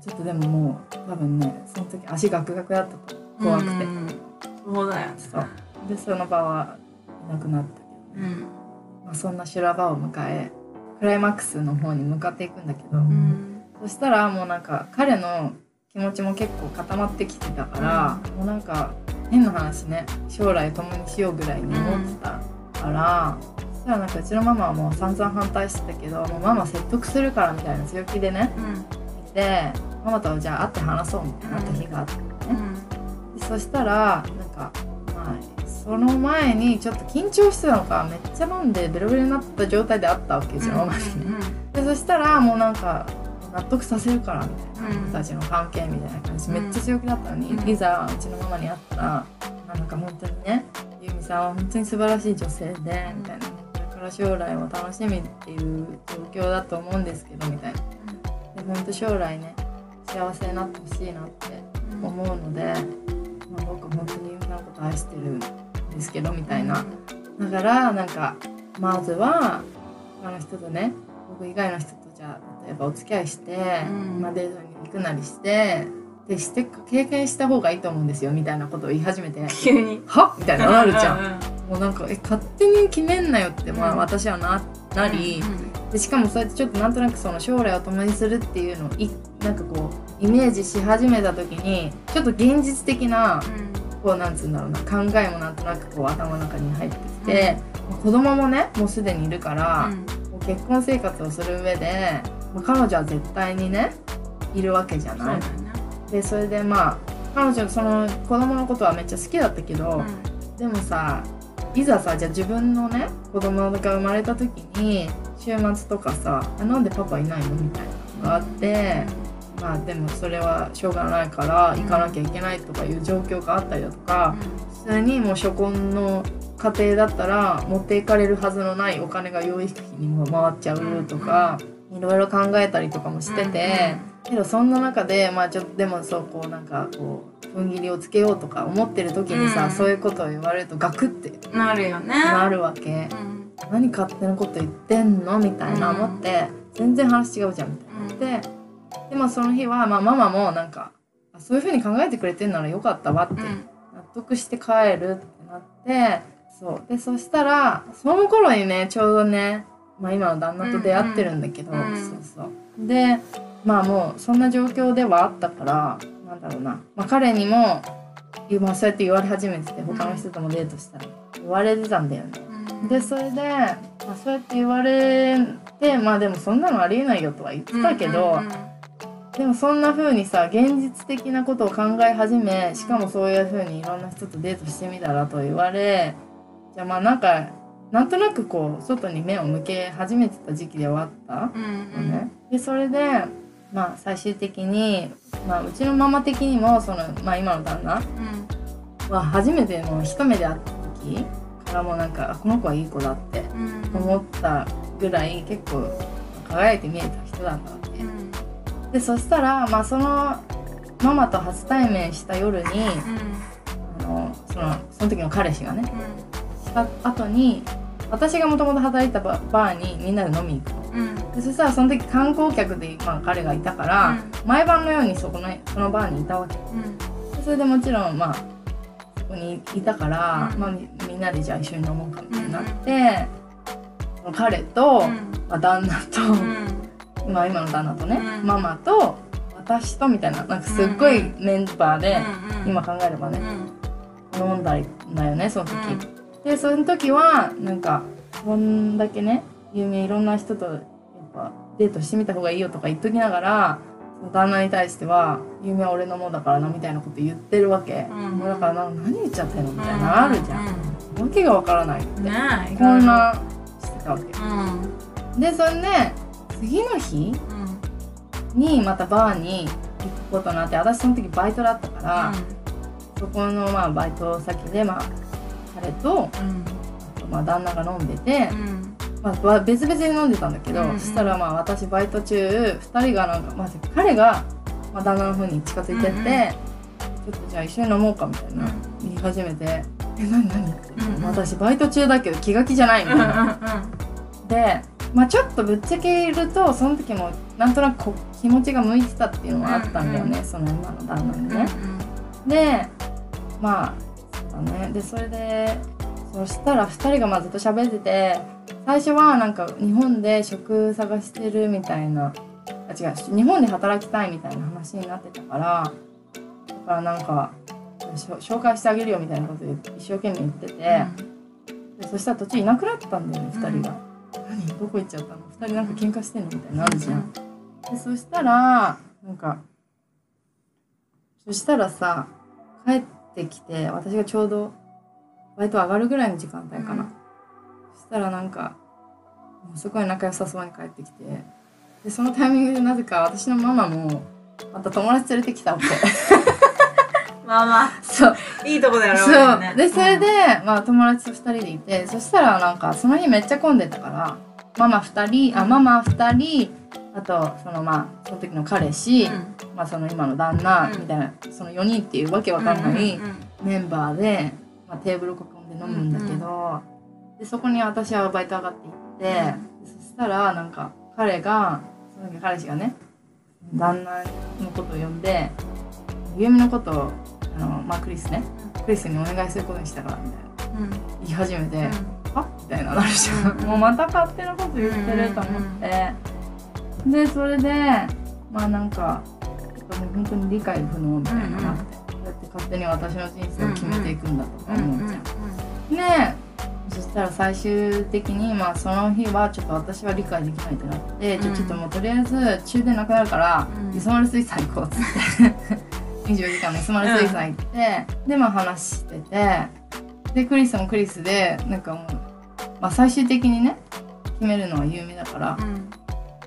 ちょっとでももう多分ねその時足ガクガクだったと怖くて、うん。そうだよそうでその場はいなくなったけど、うん。まあ、そんな修羅場を迎えクライマックスの方に向かっていくんだけど、うん。そしたらもうなんか彼の気持ちも結構固まってきてたから、もうなんか変な話ね将来共にしようぐらいに思ってたから、そしたらなんかうちのママはもう散々反対してたけどもうママ説得するからみたいな強気でねうん。いてママとじゃあ会って話そうみたいになった日があって、うん。でそしたらなんかまあその前にちょっと緊張してたのかめっちゃ飲んでベロベロになった状態であったわけですよ、ママにね。でそしたらもうなんか納得させるからみたいな、うん。僕たちの関係みたいな感じ。うん。めっちゃ強気だったのに、うん。いざうちのママに会ったらなんか本当にねゆみさんは本当に素晴らしい女性でみたいな。これから将来も楽しみっていう状況だと思うんですけどみたいな。で本当将来ね幸せになってほしいなって思うので、まあ、僕本当にゆみさんのこと愛してるんですけどみたいな。だからなんかまずは他の人とね僕以外の人とじゃあ例えばお付き合いして、うん。まあ、デートに行くなりしてでして経験した方がいいと思うんですよみたいなことを言い始めて。急に。は？みたいななるじゃん。んもうなんかえ勝手に決めんなよって、まあ、うん。私はななり、でしかもそうやってちょっとなんとなくその将来を共にするっていうのをいなんかこうイメージし始めた時にちょっと現実的なこうなんつうんだろうな考えもなんとなくこう頭の中に入ってきて、子供もねもうすでにいるから、もう結婚生活をする上で、まあ、彼女は絶対にねいるわけじゃない。でそれでまあ彼女その子供のことはめっちゃ好きだったけど、でもさいざさじゃあ自分のね子供が生まれた時に週末とかさ「あなんでパパいないの?」みたいなのがあって。まあでもそれはしょうがないから行かなきゃいけないとかいう状況があったりだとか、それにもう初婚の家庭だったら持っていかれるはずのないお金が養育費にも回っちゃうとか、いろいろ考えたりとかもしてて、けどそんな中でまあちょっとでもそうこうなんかこう踏ん切りをつけようとか思ってる時にさ、うん。そういうことを言われるとガクってなるよね。なるわけ。うん。何勝手なこと言ってんの？みたいなうん思って、全然話違うじゃん。みたいな。ででもその日は、まあ、ママもなんかあそういうふうに考えてくれてんならよかったわって納得して帰るってなってそう。でそしたらその頃にねちょうどね、まあ、今の旦那と出会ってるんだけど、うん。うんそうそう。でまあもうそんな状況ではあったからなんだろうな、まあ、彼にも、まあ、そうやって言われ始めてて他の人ともデートしたら言われてたんだよね。でそれで、まあ、そうやって言われてまあでもそんなのありえないよとは言ってたけど、でもそんな風にさ現実的なことを考え始めしかもそういう風にいろんな人とデートしてみたらと言われじゃあまあなんかなんとなくこう外に目を向け始めてた時期ではあったうんのね。でそれでまあ最終的に、まあ、うちのママ的にもその、まあ、今の旦那うんは初めての一目で会った時からもうなんかあこの子はいい子だってうん思ったぐらい結構輝いて見えた人だったわけ。うんでそしたら、まあ、そのママと初対面した夜にあのそのその時の彼氏がねした後に私がもともと働いたババーにみんなで飲みに行くの。うん。でそしたらその時観光客で、まあ、彼がいたから、毎晩のようにそこのそのバーにいたわけ。うん。でそれでもちろんまあそこにいたから、うん。まあ、みみんなでじゃあ一緒に飲もうかみたいになって、その彼と、まあ、旦那と、まあ、今の旦那とね、うん。ママと私とみたいななんかすっごいメンバーで、今考えればね、飲んだんだよねその時、でその時はなんかこんだけね有名いろんな人とやっぱデートしてみた方がいいよとか言っときながら旦那に対しては「有名は俺のもんだからな」みたいなこと言ってるわけ、うん。もうだからなんか何言っちゃってんのみたいな、あるじゃん、わけがわからないって、ねえこんなしてたわけ。うん。でそれで次の日にまたバーに行くことになって私その時バイトだったから、そこのまあバイト先でまあ彼と、まあ、旦那が飲んでて、まあば、別々に飲んでたんだけど、うんうん。そしたらまあ私バイト中2人がなんか、まあ、彼が、まあ、旦那の方に近づいてって、うんうんちょっとじゃあ一緒に飲もうかみたいな、言い始めて「え何何?」って、うんうん。私バイト中だけど気が気じゃないみたいな。で、まあ、ちょっとぶっちゃけるとその時もなんとなくこ気持ちが向いてたっていうのはあったんだよね、うんその今の旦那にね。でまあそうだねでそれでそしたら2人がまあずっと喋ってて最初はなんか日本で職探してるみたいなあ違う日本で働きたいみたいな話になってたからだからなんか紹介してあげるよみたいなことで一生懸命言ってて、でそしたら途中いなくなったんだよね2人が。何？どこ行っちゃったの？2人なんか喧嘩してんの？みたいになるじゃん。でそしたらなんかそしたらさ帰ってきて私がちょうどバイト上がるぐらいの時間帯かな、そしたらなんかもうすごい仲良さそうに帰ってきてでそのタイミングでなぜか私のママもまた友達連れてきたわけまあまあ。そう。いいとこだよそう。でそれで、まあ、友達と2人でいてそしたらなんかその日めっちゃ混んでたからママ2人あママ2人あとそのまあその時の彼氏、まあ、その今の旦那うん。みたいな、その4人っていうわけわかんないメンバーで、まあ、テーブル囲んで飲むんだけど、でそこに私はバイト上がっていって、でそしたらなんか彼がその時彼氏がね旦那のことを呼んでゆうみのことの、まあ、クリスね。クリスにお願いすることにしたからみたいな。言い始めて「はみたいななるじゃん、うん。もうまた勝手なこと言ってると思って、でそれでまあなんかもう本当に理解不能みたいななって、やって勝手に私の人生を決めていくんだとか思うじゃん。でそしたら最終的にまあその日はちょっと私は理解できないってなって、じゃあちょっともうとりあえず終電なくなるから、うん。磯丸水産行こうっつって24時間の磯丸水産行って、でまあ話しててでクリスもクリスでなんかもう、まあ、最終的にね決めるのは有名だから、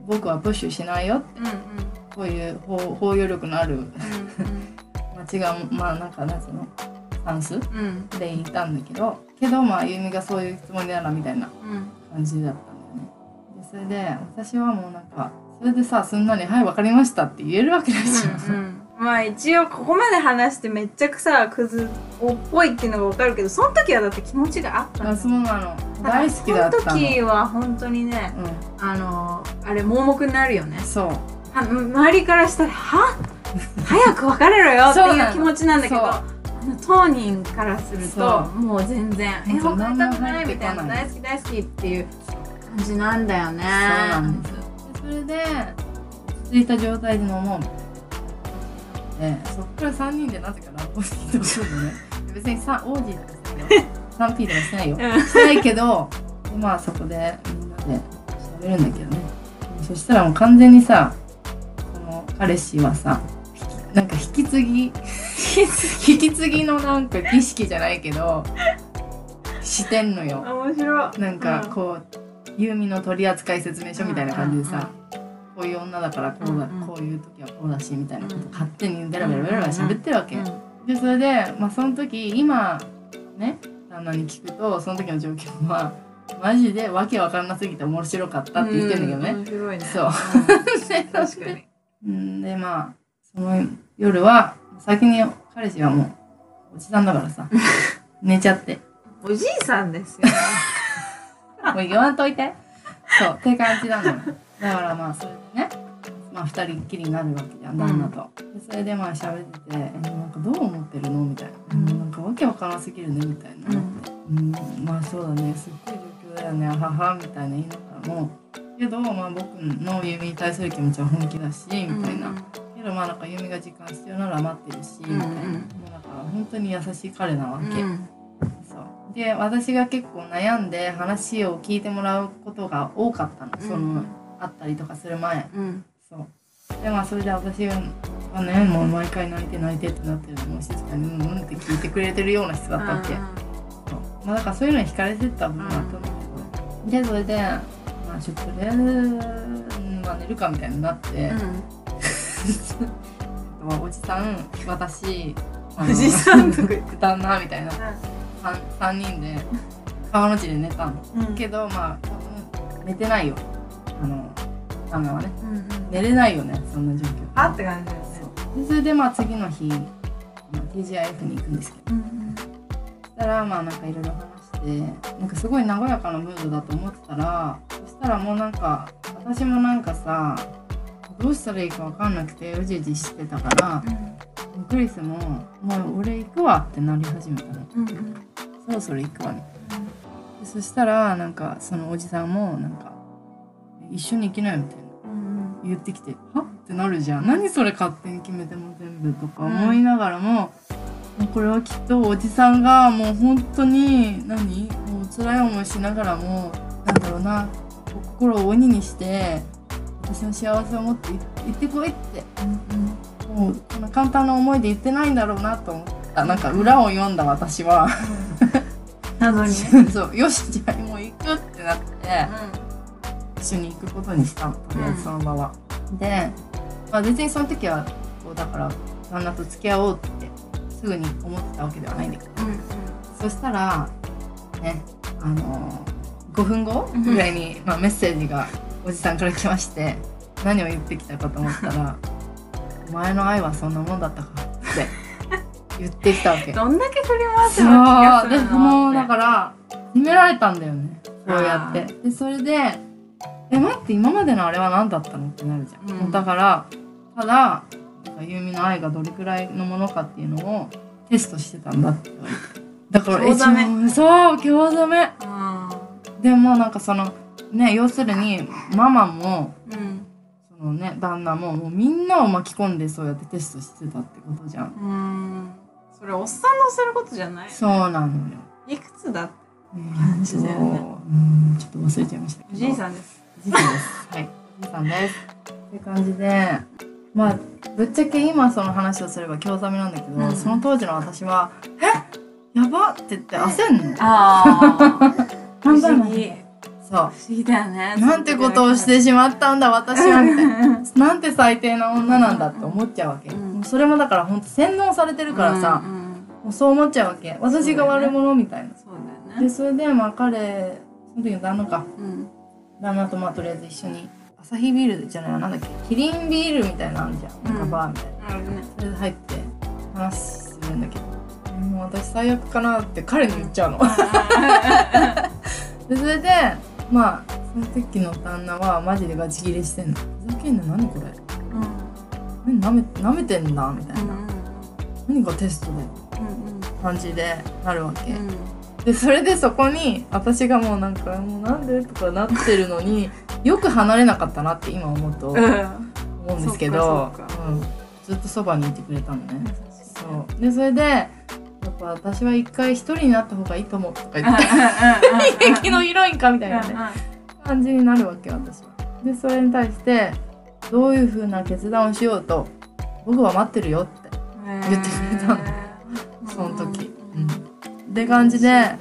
僕はプッシュしないよってこういう包包容力のある 街がまあなんかなんつうのスタンスでいたんだけどけどまあゆみがそういうつもりならみたいな感じだったんだよね。でそれで私はもうなんかそれでさすんなり「はい分かりました」って言えるわけですよ。まあ一応ここまで話してめっちゃくさクズっぽいっていうのがわかるけどその時はだって気持ちがあったんだあよそうなの。大好きだったの。その時は本当にねうん、あのあれ盲目になるよね。そう。は周りからしたら「は早く別れろよ」っていう気持ちなんだけど当人からするそともう全然「え別れたくない」みたいな「こない。大好き大好き」っていう感じなんだよね。そうなんです。でそれで続いた状態で飲もうみたいな。でそっから3人でなぜかラブオーディーとするのね。別にさオーディーとかしてないよ。3P とかしてないよ。うんしてないけどでまあそこでみんなで喋るんだけどね。そしたらもう完全にさその彼氏はさなんか引き継ぎ引き継ぎのなんか儀式じゃないけどしてんのよ面白いなんかこうユーミの取扱説明書みたいな感じでさ、こういう女だからこうだ、うんうん。こういう時はこうだしみたいなことうん勝手にベラベラベラベラ喋ってるわけ、うんでそれで、まあ、その時今ね旦那に聞くとその時の状況はマジでわけわかんなすぎて面白かったって言ってんだけどね、うん面白いね。そう。うん確かに。う んでまあその夜は先に彼氏はもうおじさんだからさ 寝ちゃって。おじいさんですよね。もう言わんといて。そうって感じなの。よだからまあそれでねまあ二人っきりになるわけじゃん旦那と、でそれでまあ喋ってて「えなんかどう思ってるの?」みたいな、うん。なんかわけわからんすぎるね」みたいな、うん。まあそうだねすっごい状況だよね母みたいな言いながらも。けどまあ僕のユミに対する気持ちは本気だしみたいな、けどまあなんかユミが時間必要なら待ってるし、みたいなうんうん。もうな。んか本当に優しい彼なわけ、うん。そう。で私が結構悩んで話を聞いてもらうことが多かったの、その会ったりとかする前。うん。そう。でまあそれで私がねもう毎回泣いて泣いてってなってるのも静かにうんうんって聞いてくれてるような人だったわけ、そう。まあだからそういうのに惹かれてった部分はあったん。だけど、でそれでまあちょっととりあえず、うんまあ、寝るかみたいになって、おじさん私おじさんとか言って旦那みたいな。3, 人で川の地で寝たの。うん。けどまあ多分寝てないよあの旦那はねうんうん。寝れないよねそんな状況。あって感じだよね。それでまあ次の日、まあ、TGIF に行くんですけど。うんそしたらまあなんかいろいろ話してなんかすごい和やかなムードだと思ってたらそしたらもうなんか私もなんかさどうしたらいいか分かんなくてうじうじしてたからクリスも「もう俺行くわ」ってなり始めたの。うんうん。そろそろ行くわみたいなでそしたらなんかそのおじさんもなんか「一緒に行きなよ」みたいな。うん言ってきて「はっ?」てなるじゃん。何それ勝手に決めても全部とか思いながらも、もうこれはきっとおじさんがもう本当に何？もう辛い思いしながらもなんだろうな。心を鬼にして私の幸せを持って行ってこいって。もうこんな簡単な思いで言ってないんだろうなと思った。なんか裏を読んだ私は。なのに。そう。よしじゃあもう行くってなって。一緒に行くことにしたのとりあえずその場は。で、まあ、別にその時はこうだから旦那と付き合おうってすぐに思ってたわけではないんだけど。そしたらねあの5分後ぐらいに、まあ、メッセージがおじさんから来まして何を言ってきたかと思ったら「お前の愛はそんなもんだったか」って言ってきたわけ。どんだけ振り回せそう。ば気がすでるのもうって。だから決められたんだよね。そうやって。でそれで「え待って今までのあれは何だったの?」ってなるじゃん、うん。だからただなんかユーミの愛がどれくらいのものかっていうのをテストしてたんだって。言われてだからえそう興ざめ。うん。でもなんかそのね要するにママもうん。そのね旦那ももうみんなを巻き込んでそうやってテストしてたってことじゃん。うん。それおっさんのすることじゃないそうなのよ。いくつだって？感じだよね。うんちょっと忘れちゃいましたけど。おじいさんですです。はい。おじいさんです。って感じで、まあ、ぶっちゃけ今その話をすれば興ざめなんだけど、うんその当時の私は、えやばって言って焦んの。ああ 不なんだろう思議そう。不思議だよねなんてことをしてしまったんだ私はみたいな。なんて最低な女なんだって思っちゃうわけ。うんもうそれもだから本当洗脳されてるからさ、うんうんもうそう思っちゃうわけ。私が悪者みたいな。そうだよねで、それでまあ彼、その時の旦那か。うん旦那とまあとりあえず一緒に。アサヒビールじゃないなんだっけ？キリンビールみたいなのあるじゃん、なんかバーみたいな。あるね。それで入って話するんだけど。もう私最悪かなって彼に言っちゃうの。でそれでまあその時の旦那はマジでガチギレしてんの。ふざけんな何これ。何なめなめてんだみたいな、何がテストだよ感じでなるわけ、でそれでそこに私がもうなんか「もうなんで?」とかなってるのによく離れなかったなって今思うと思うんですけどうん、ずっとそばにいてくれたのね。そうでそれでやっぱ私は一回一人になった方がいいと思うとか言って 演劇のヒロインかみたいなね感じになるわけ私は。でそれに対してどういう風な決断をしようと僕は待ってるよって言ってくれたの。その時。うんって感じで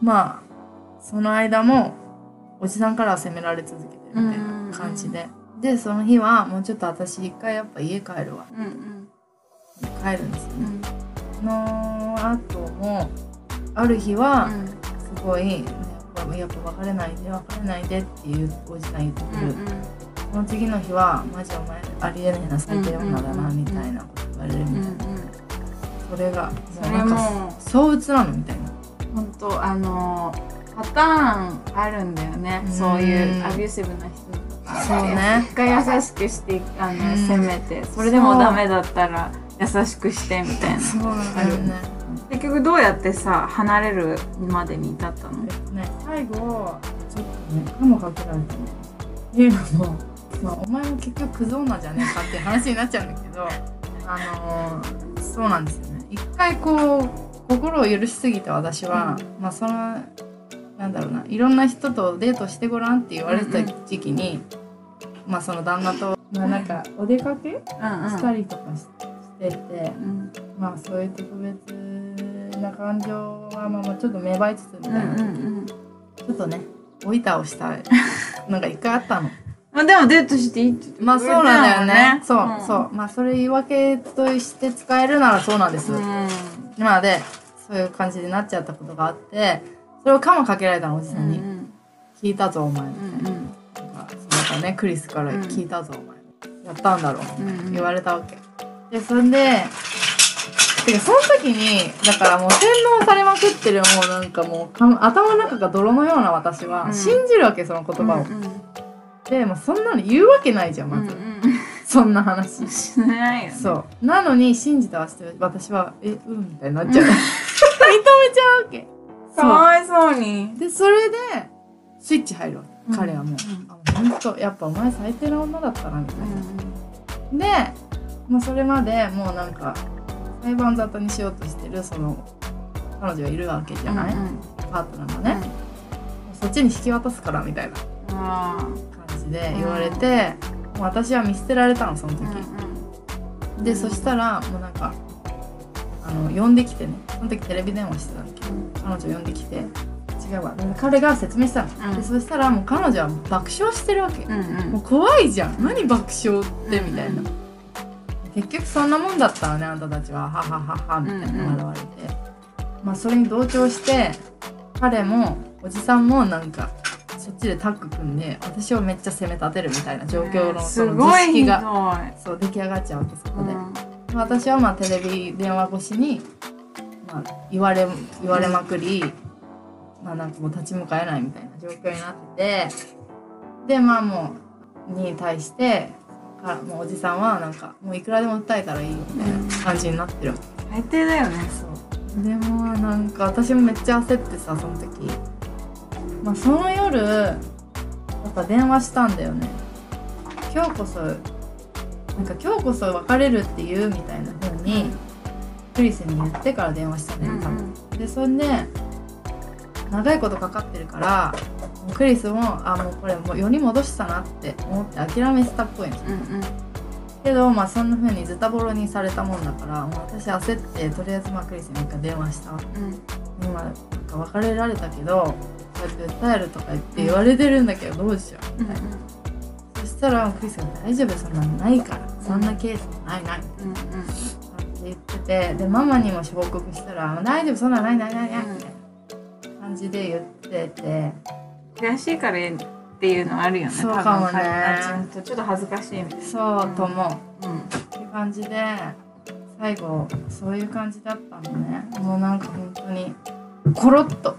まあその間もおじさんからは責められ続けてるみたいな感じで、でその日はもうちょっと私一回やっぱ家帰るわ。うんうん帰るんですよね、うんその後もある日はすごい、ね、やっぱ別れないで別れないでっていうおじさん言ってくる、その次の日はマジお前ありえねえな最低女だなみたいなこと言われるみたいな、それがそれも。相打つなのみたいな。本当あのパターンあるんだよね。うん。そういうアビューシブな人そうね。一回優しくしてあのうん。責めて。それでもダメだったら優しくしてみたいな。そうなんだよね。結局どうやってさ離れるまでに至ったの？えっとね最後ちょっとね歯もかけられたのっていうのも、まあ、お前も結局クズ女じゃねえかって話になっちゃうんだけどあのーそうなんですよね一回こう心を許しすぎて私は、まあそのなんだろうないろんな人とデートしてごらんって言われてた時期に、まあその旦那と、まあ、なんかお出かけうんしたりとかししてて、うん。まあそういう特別な感情はまあまあちょっと芽生えつつみたいな、うんうん。ちょっとねおいたをしたのが一回あったの。まあでもデートしていいってまあそうなんだよね。そう、んそう。まあそれ言い訳として使えるならそうなんです。うんまあで、そういう感じになっちゃったことがあって、それをカマかけられたのおじさんに。うん聞いたぞお前。みうんたいな。なんかそうだね、クリスから聞いたぞお前。やったんだろう。うんうん言われたわけ。で、そんで、てかその時に、だからもう洗脳されまくってるもうなんかもうか頭の中が泥のような私はうん信じるわけ、その言葉を。うんで、もうそんなの言うわけないじゃん、まず。うんうんそんな話。しないよねそう。なのに信じた私は、え、うんみたいになっちゃう。認めちゃうわけ。そ かわいそうにう。で、それで、スイッチ入るわけ。うん彼はもう。うんあ、ほんと、やっぱお前最低な女だったな、みたいな。で、まあ、それまでもうなんか、裁判沙汰にしようとしてる、その、彼女がいるわけじゃない、うんパートナーがね、そっちに引き渡すから、みたいなじで言われて、もう私は見捨てられたの、その時。ーでそしたらもうなんかあの呼んできてね。その時テレビ電話してたんだけど彼女呼んできて違うわ。で彼が説明したの、うん。でそしたらもう彼女は爆笑してるわけ、うんうん。もう怖いじゃん。何爆笑って？みたいな、結局そんなもんだったのねあんたたちは。ははははみたいな。うんうん。笑われて、まあそれに同調して彼もおじさんもなんかそっちでタッグ組んで私をめっちゃ責め立てるみたいな状況のそすの図式がそう出来上がっちゃうわけそこで。私はまあテレビ電話越しに、まあ、言われ言われまくり、まあなんかもう立ち向かえないみたいな状況になっててでまあもうに対してかもうおじさんはなんかもういくらでも訴えたらいいよみたいな感じになってるわ最低だよね。けでもなんか私もめっちゃ焦ってさその時まあその夜やっぱ電話したんだよね。今日こそなんか今日こそ別れるって言うみたいな風にクリスに言ってから電話したね多分、でそんで長いことかかってるからクリスもあもうこれもう世に戻したなって思って諦めてたっぽいの。うんうん。けどまあそんな風にズタボロにされたもんだからもう私焦ってとりあえずまあクリスに一回電話した。わうん。今なんか別れられたけどこうやって訴えるとか言って言われてるんだけどどうしようみたいな、そしたらクリスが「大丈夫？そんなのないから。そんなケースもないな。い」うんうん。って言っててでママにも報告したら「大丈夫？そんなのないないないない」みたいな感じで言ってて。悔しいからっていうのはあるよねそうかもね。ちょっと恥ずかしいみたいそうと思う。なうん。って感じで最後そういう感じだったのね。もうなんか本当にコロッと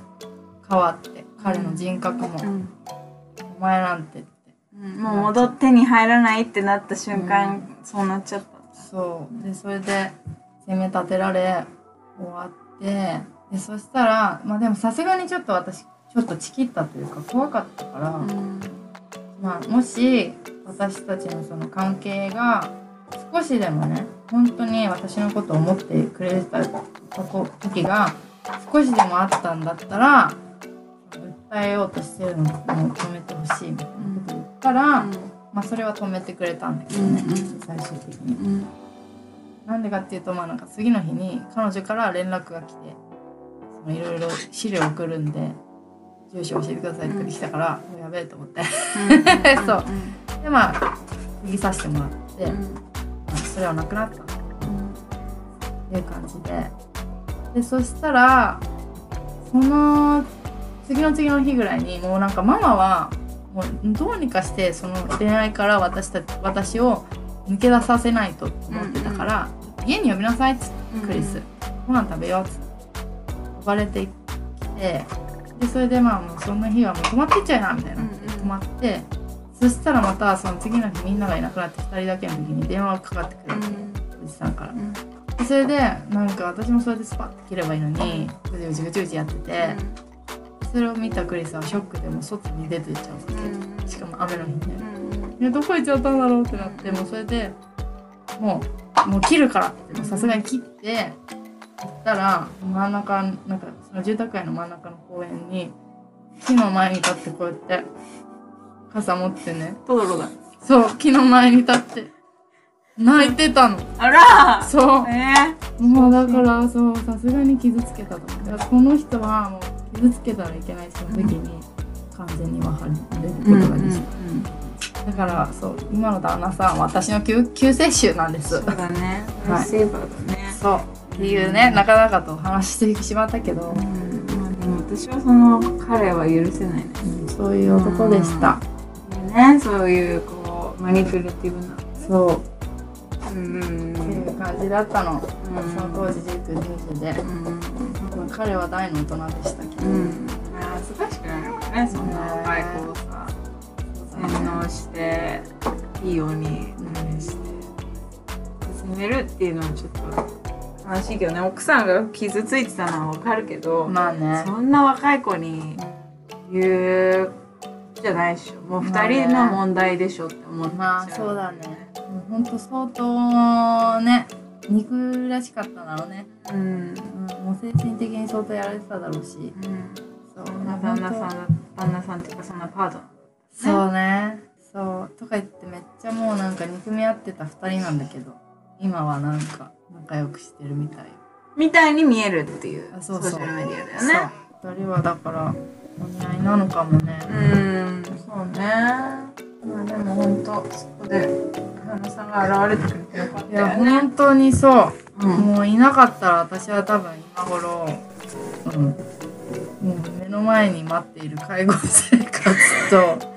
変わって彼の人格も。うん「お前なんて」って。うん。もう戻ってに入らないってなった瞬間、そうなっちゃったそう。でそれで責め立てられ終わってでそしたらまあでもさすがにちょっと私ちょっとチキったというか怖かったから、うん。まあもし私たちのその関係が少しでもね本当に私のことを思ってくれてた時が少しでもあったんだったら訴えようとしてるのを止めてほしいみたいなこと言ったら、まあそれは止めてくれたんだけどね、うんうん。最終的に。うん。なんでかっていうとまあなんか次の日に彼女から連絡が来ていろいろ資料送るんで住所教えてくださいって来たから、もうやべえと思って。そう。でまあ釘刺してもらって、まあそれはなくなった。っていう感じで。でそしたらその次の次の日ぐらいにもうなんかママはもうどうにかしてその恋愛から私た私を抜け出させないと思ってたから、家に呼びなさいっつってクリス、ご飯食べようっつって呼ばれてきてでそれでまあもうそんな日はもう泊まってっちゃいなみたいな、うんうん泊まってそしたらまたその次の日みんながいなくなって2人だけの時に電話がかかってくるわけ、おじさん。から。でそれでなんか私もそれでスパッて切ればいいのにぐちぐちぐちぐちやってて、それを見たクリスはショックでもう外に出てっちゃうわけ、しかも雨の日ね、いやどこ行っちゃったんだろうってなってもうそれでもうもう切るからってさすがに切って行ったら真ん中なんかその住宅街の真ん中の公園に木の前に立ってこうやって傘持ってね。トドロだそう木の前に立って泣いてたの。あらそう。えもうだからそうさすがに傷つけたと思ってこの人はもう傷つけたらいけないその時に完全に分かることができた、だからそう今の旦那さんは私の救救世主なんです。そうだね。はい。セーバーだね。そう。っていうねなかなかとお話ししてしまったけど、うん。まあでも私はその彼は許せないね。うん。そういう男でした、ねそういうこうマニピュレティブな。そう。うん。っていう感じだったの、ん。その当時19、20で、うんまあ彼は大の大人でしたけど、うん。恥ずかしくないのかねそんな若い子をさ洗脳していいように。何して責めるっていうのはちょっと悲しいけどね。奥さんが傷ついてたのはわかるけど、まあね。そんな若い子に言うじゃないでしょ。もう二人の問題でしょって思っちゃう、まあそうだね。もうほんと相当ね憎らしかったんだろうね、うん。うん、もう精神的に相当やられてただろうし。う。んそう旦那さんだ旦那さんっていうかそんなパートナーそうね。そう。とか言ってめっちゃもうなんか憎み合ってた2人なんだけど。今はなんか仲良くしてるみたい。みたいに見えるっていうあそうそう。ソーシャルメディアだよね。そう。2人はだからお似合いなのかもね。うん。そうねまあでも本当そこで旦那さんが現れてくれてよかっいやたよね。本当にそう。うん。もういなかったら私は多分今頃、うん、もう目の前に待っている介護生活と、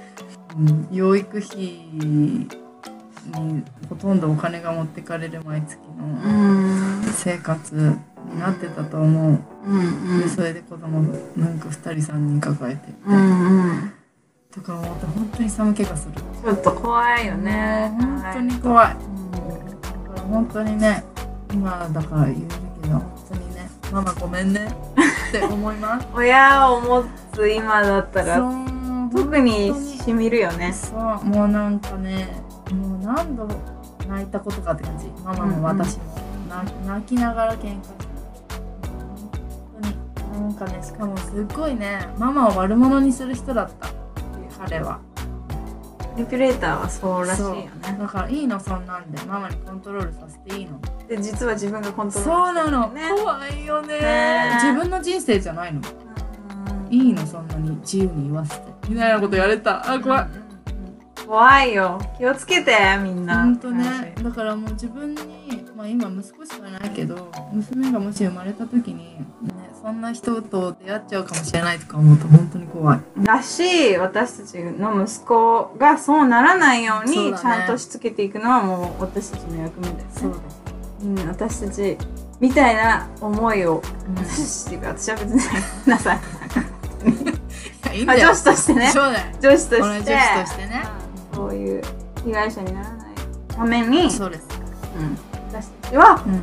うん、養育費にほとんどお金が持ってかれる毎月うのん。生活になってたと思う。うんでそれで子供なんか2人3人抱えて。うんうんとか思って本当に寒気がする。ちょっと怖いよね。本当に怖い。はいだから本当にね今だから言えるけど本当にねママごめんね。って思います。親を持つ今だったら特にしみるよね。そうもうなんかねもう何度泣いたことかって感じ。ママも私も、な泣きながら喧嘩して。本当に。なんかねしかもすっごいねママを悪者にする人だった彼は。マニピュレーターはそうらしいよね。だからいいのそんなんでママにコントロールさせていいの。で実は自分がコントロールそうなの、ね。怖いよね。ね。自分の人生じゃないの。いいのそんなに自由に言わせて。みたいなことやれた。あ怖い。怖いよ。気をつけてみんな。ほんとねだからもう自分に、まあ、今息子しかいないけど娘がもし生まれた時に、ね、そんな人と出会っちゃうかもしれないとか思うと本当に怖い。だし私たちの息子がそうならないようにちゃんとしつけていくのはもう私たちの役目だよね。そううん、私たちみたいな思いをだ、私たちっていうか私は別になさい。まあいいんだよ。女子としてね。そうだよ。女子として。女子としてね。そういう被害者にならないために、そうです。うん、私たちはうん。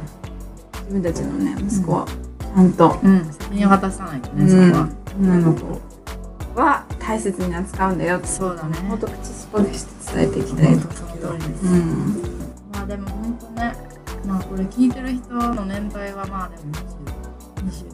自分たちのね息子は。ちゃんと、うん。責任を果たさないとね、うん。そこは女の子は大切に扱うんだよ。ってそうだね。もっと口スポでして伝えていきたいと本当その通りです、うん。まあでも本当ねまあこれ聞いてる人の年代はまあでも20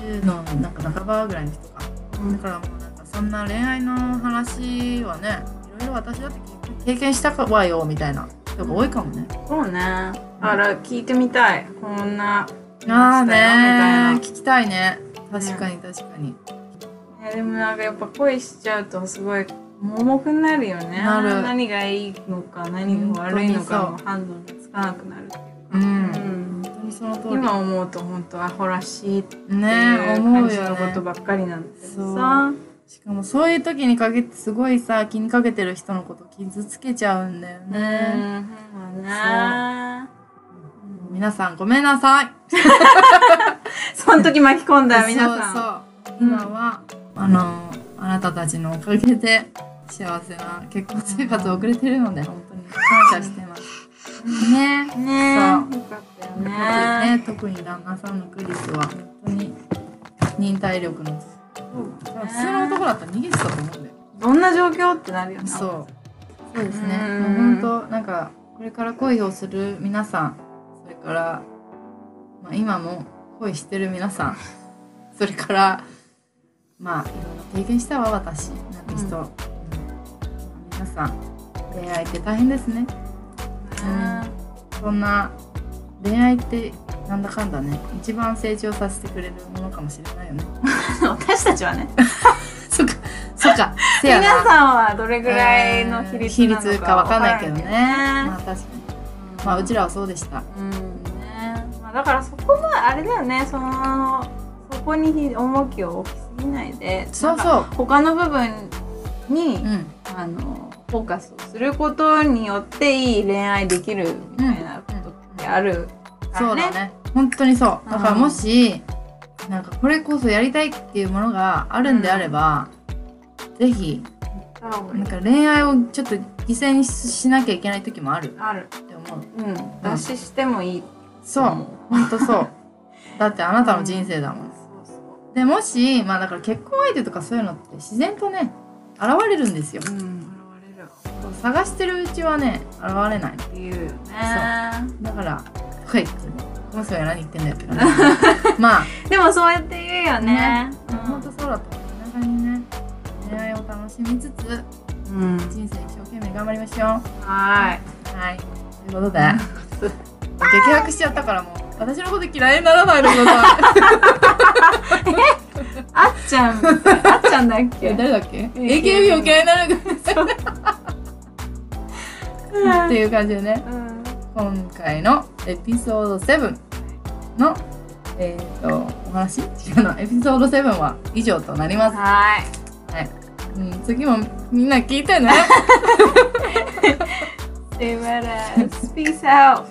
20 20のなんか半ばぐらいの人か。だからもうなんかそんな恋愛の話はねいろいろ私だって経験したかわよみたいな人が多いかもね。そうね。だから聞いてみたい。こんなああね聞きたいね。確かに確かに、ねでもなんかやっぱ恋しちゃうとすごい重くなるよね。なる。何がいいのか何が悪いのかも判断がつかなくなるっていうか、うん。うん。本当にその通り。今思うと本当アホらしいっていうね思うよ感じのことねばっかりなんだけどさしかもそういう時にかけてすごいさ気にかけてる人のこと傷つけちゃうんだようね、んそう。皆さんごめんなさい。その時巻き込んだ皆さん。そうそう。今は、あのあなたたちのおかげで幸せな結婚生活を送れてるので本当に感謝してます。ね。ね。そう。よかったよね。ね。特に旦那さんのクリスは本当に忍耐力の普通の男だったら逃げてたと思うん。だよどん。な状況ってなるよねそうそうですねもう本当なん。かこれから恋をする皆さん。それから、まあ、今も恋してる皆さん。それからまあいろいろ経験したわ私なん。て人、うん。皆さん。恋愛って大変ですねうん。そん。な恋愛ってなんだかんだね一番成長させてくれるものかもしれないよね。私たちはね。そっかそっか。せやな。皆さんはどれぐらいの比率比なのか率かわかんないけどね。まあわ確かに。まあうちらはそうでした。うんね。まあ、だからそこはあれだよね。そのそこに重きを置きすぎないで。そうそう。他の部分に、うん。あのフォーカスをすることによっていい恋愛できるみたいなことってあるからね。そうだね本当にそうだからもしなんかこれこそやりたいっていうものがあるんであれば、ぜひなんか恋愛をちょっと犠牲にしなきゃいけない時もあるっある。て思ううん。脱脂してもいい。そう本当そうだってあなたの人生だもん、そうそでもしまあだから結婚相手とかそういうのって自然とね現れるんですよう。うん。現れる。探してるうちはね現れないっていうね。だからとか言ってもしは何言ってんだよって感じ。まあ。でもそうやって言うよね。本当そうだと思う皆さんにね。恋愛を楽しみつつうん。人生一生懸命頑張りましょう。ははい。ということで。激白しちゃったからもう。私のこと嫌いにならないでください。あっちゃん。あっちゃんだっいけ。誰だっけ？AKB を嫌いになる。っていう感じでね。うん。今回のエピソード7のえっ、とお話？違うのエピソード7は以上となります、はい。うん、次もみんな聞いてね Say what else? Peace out.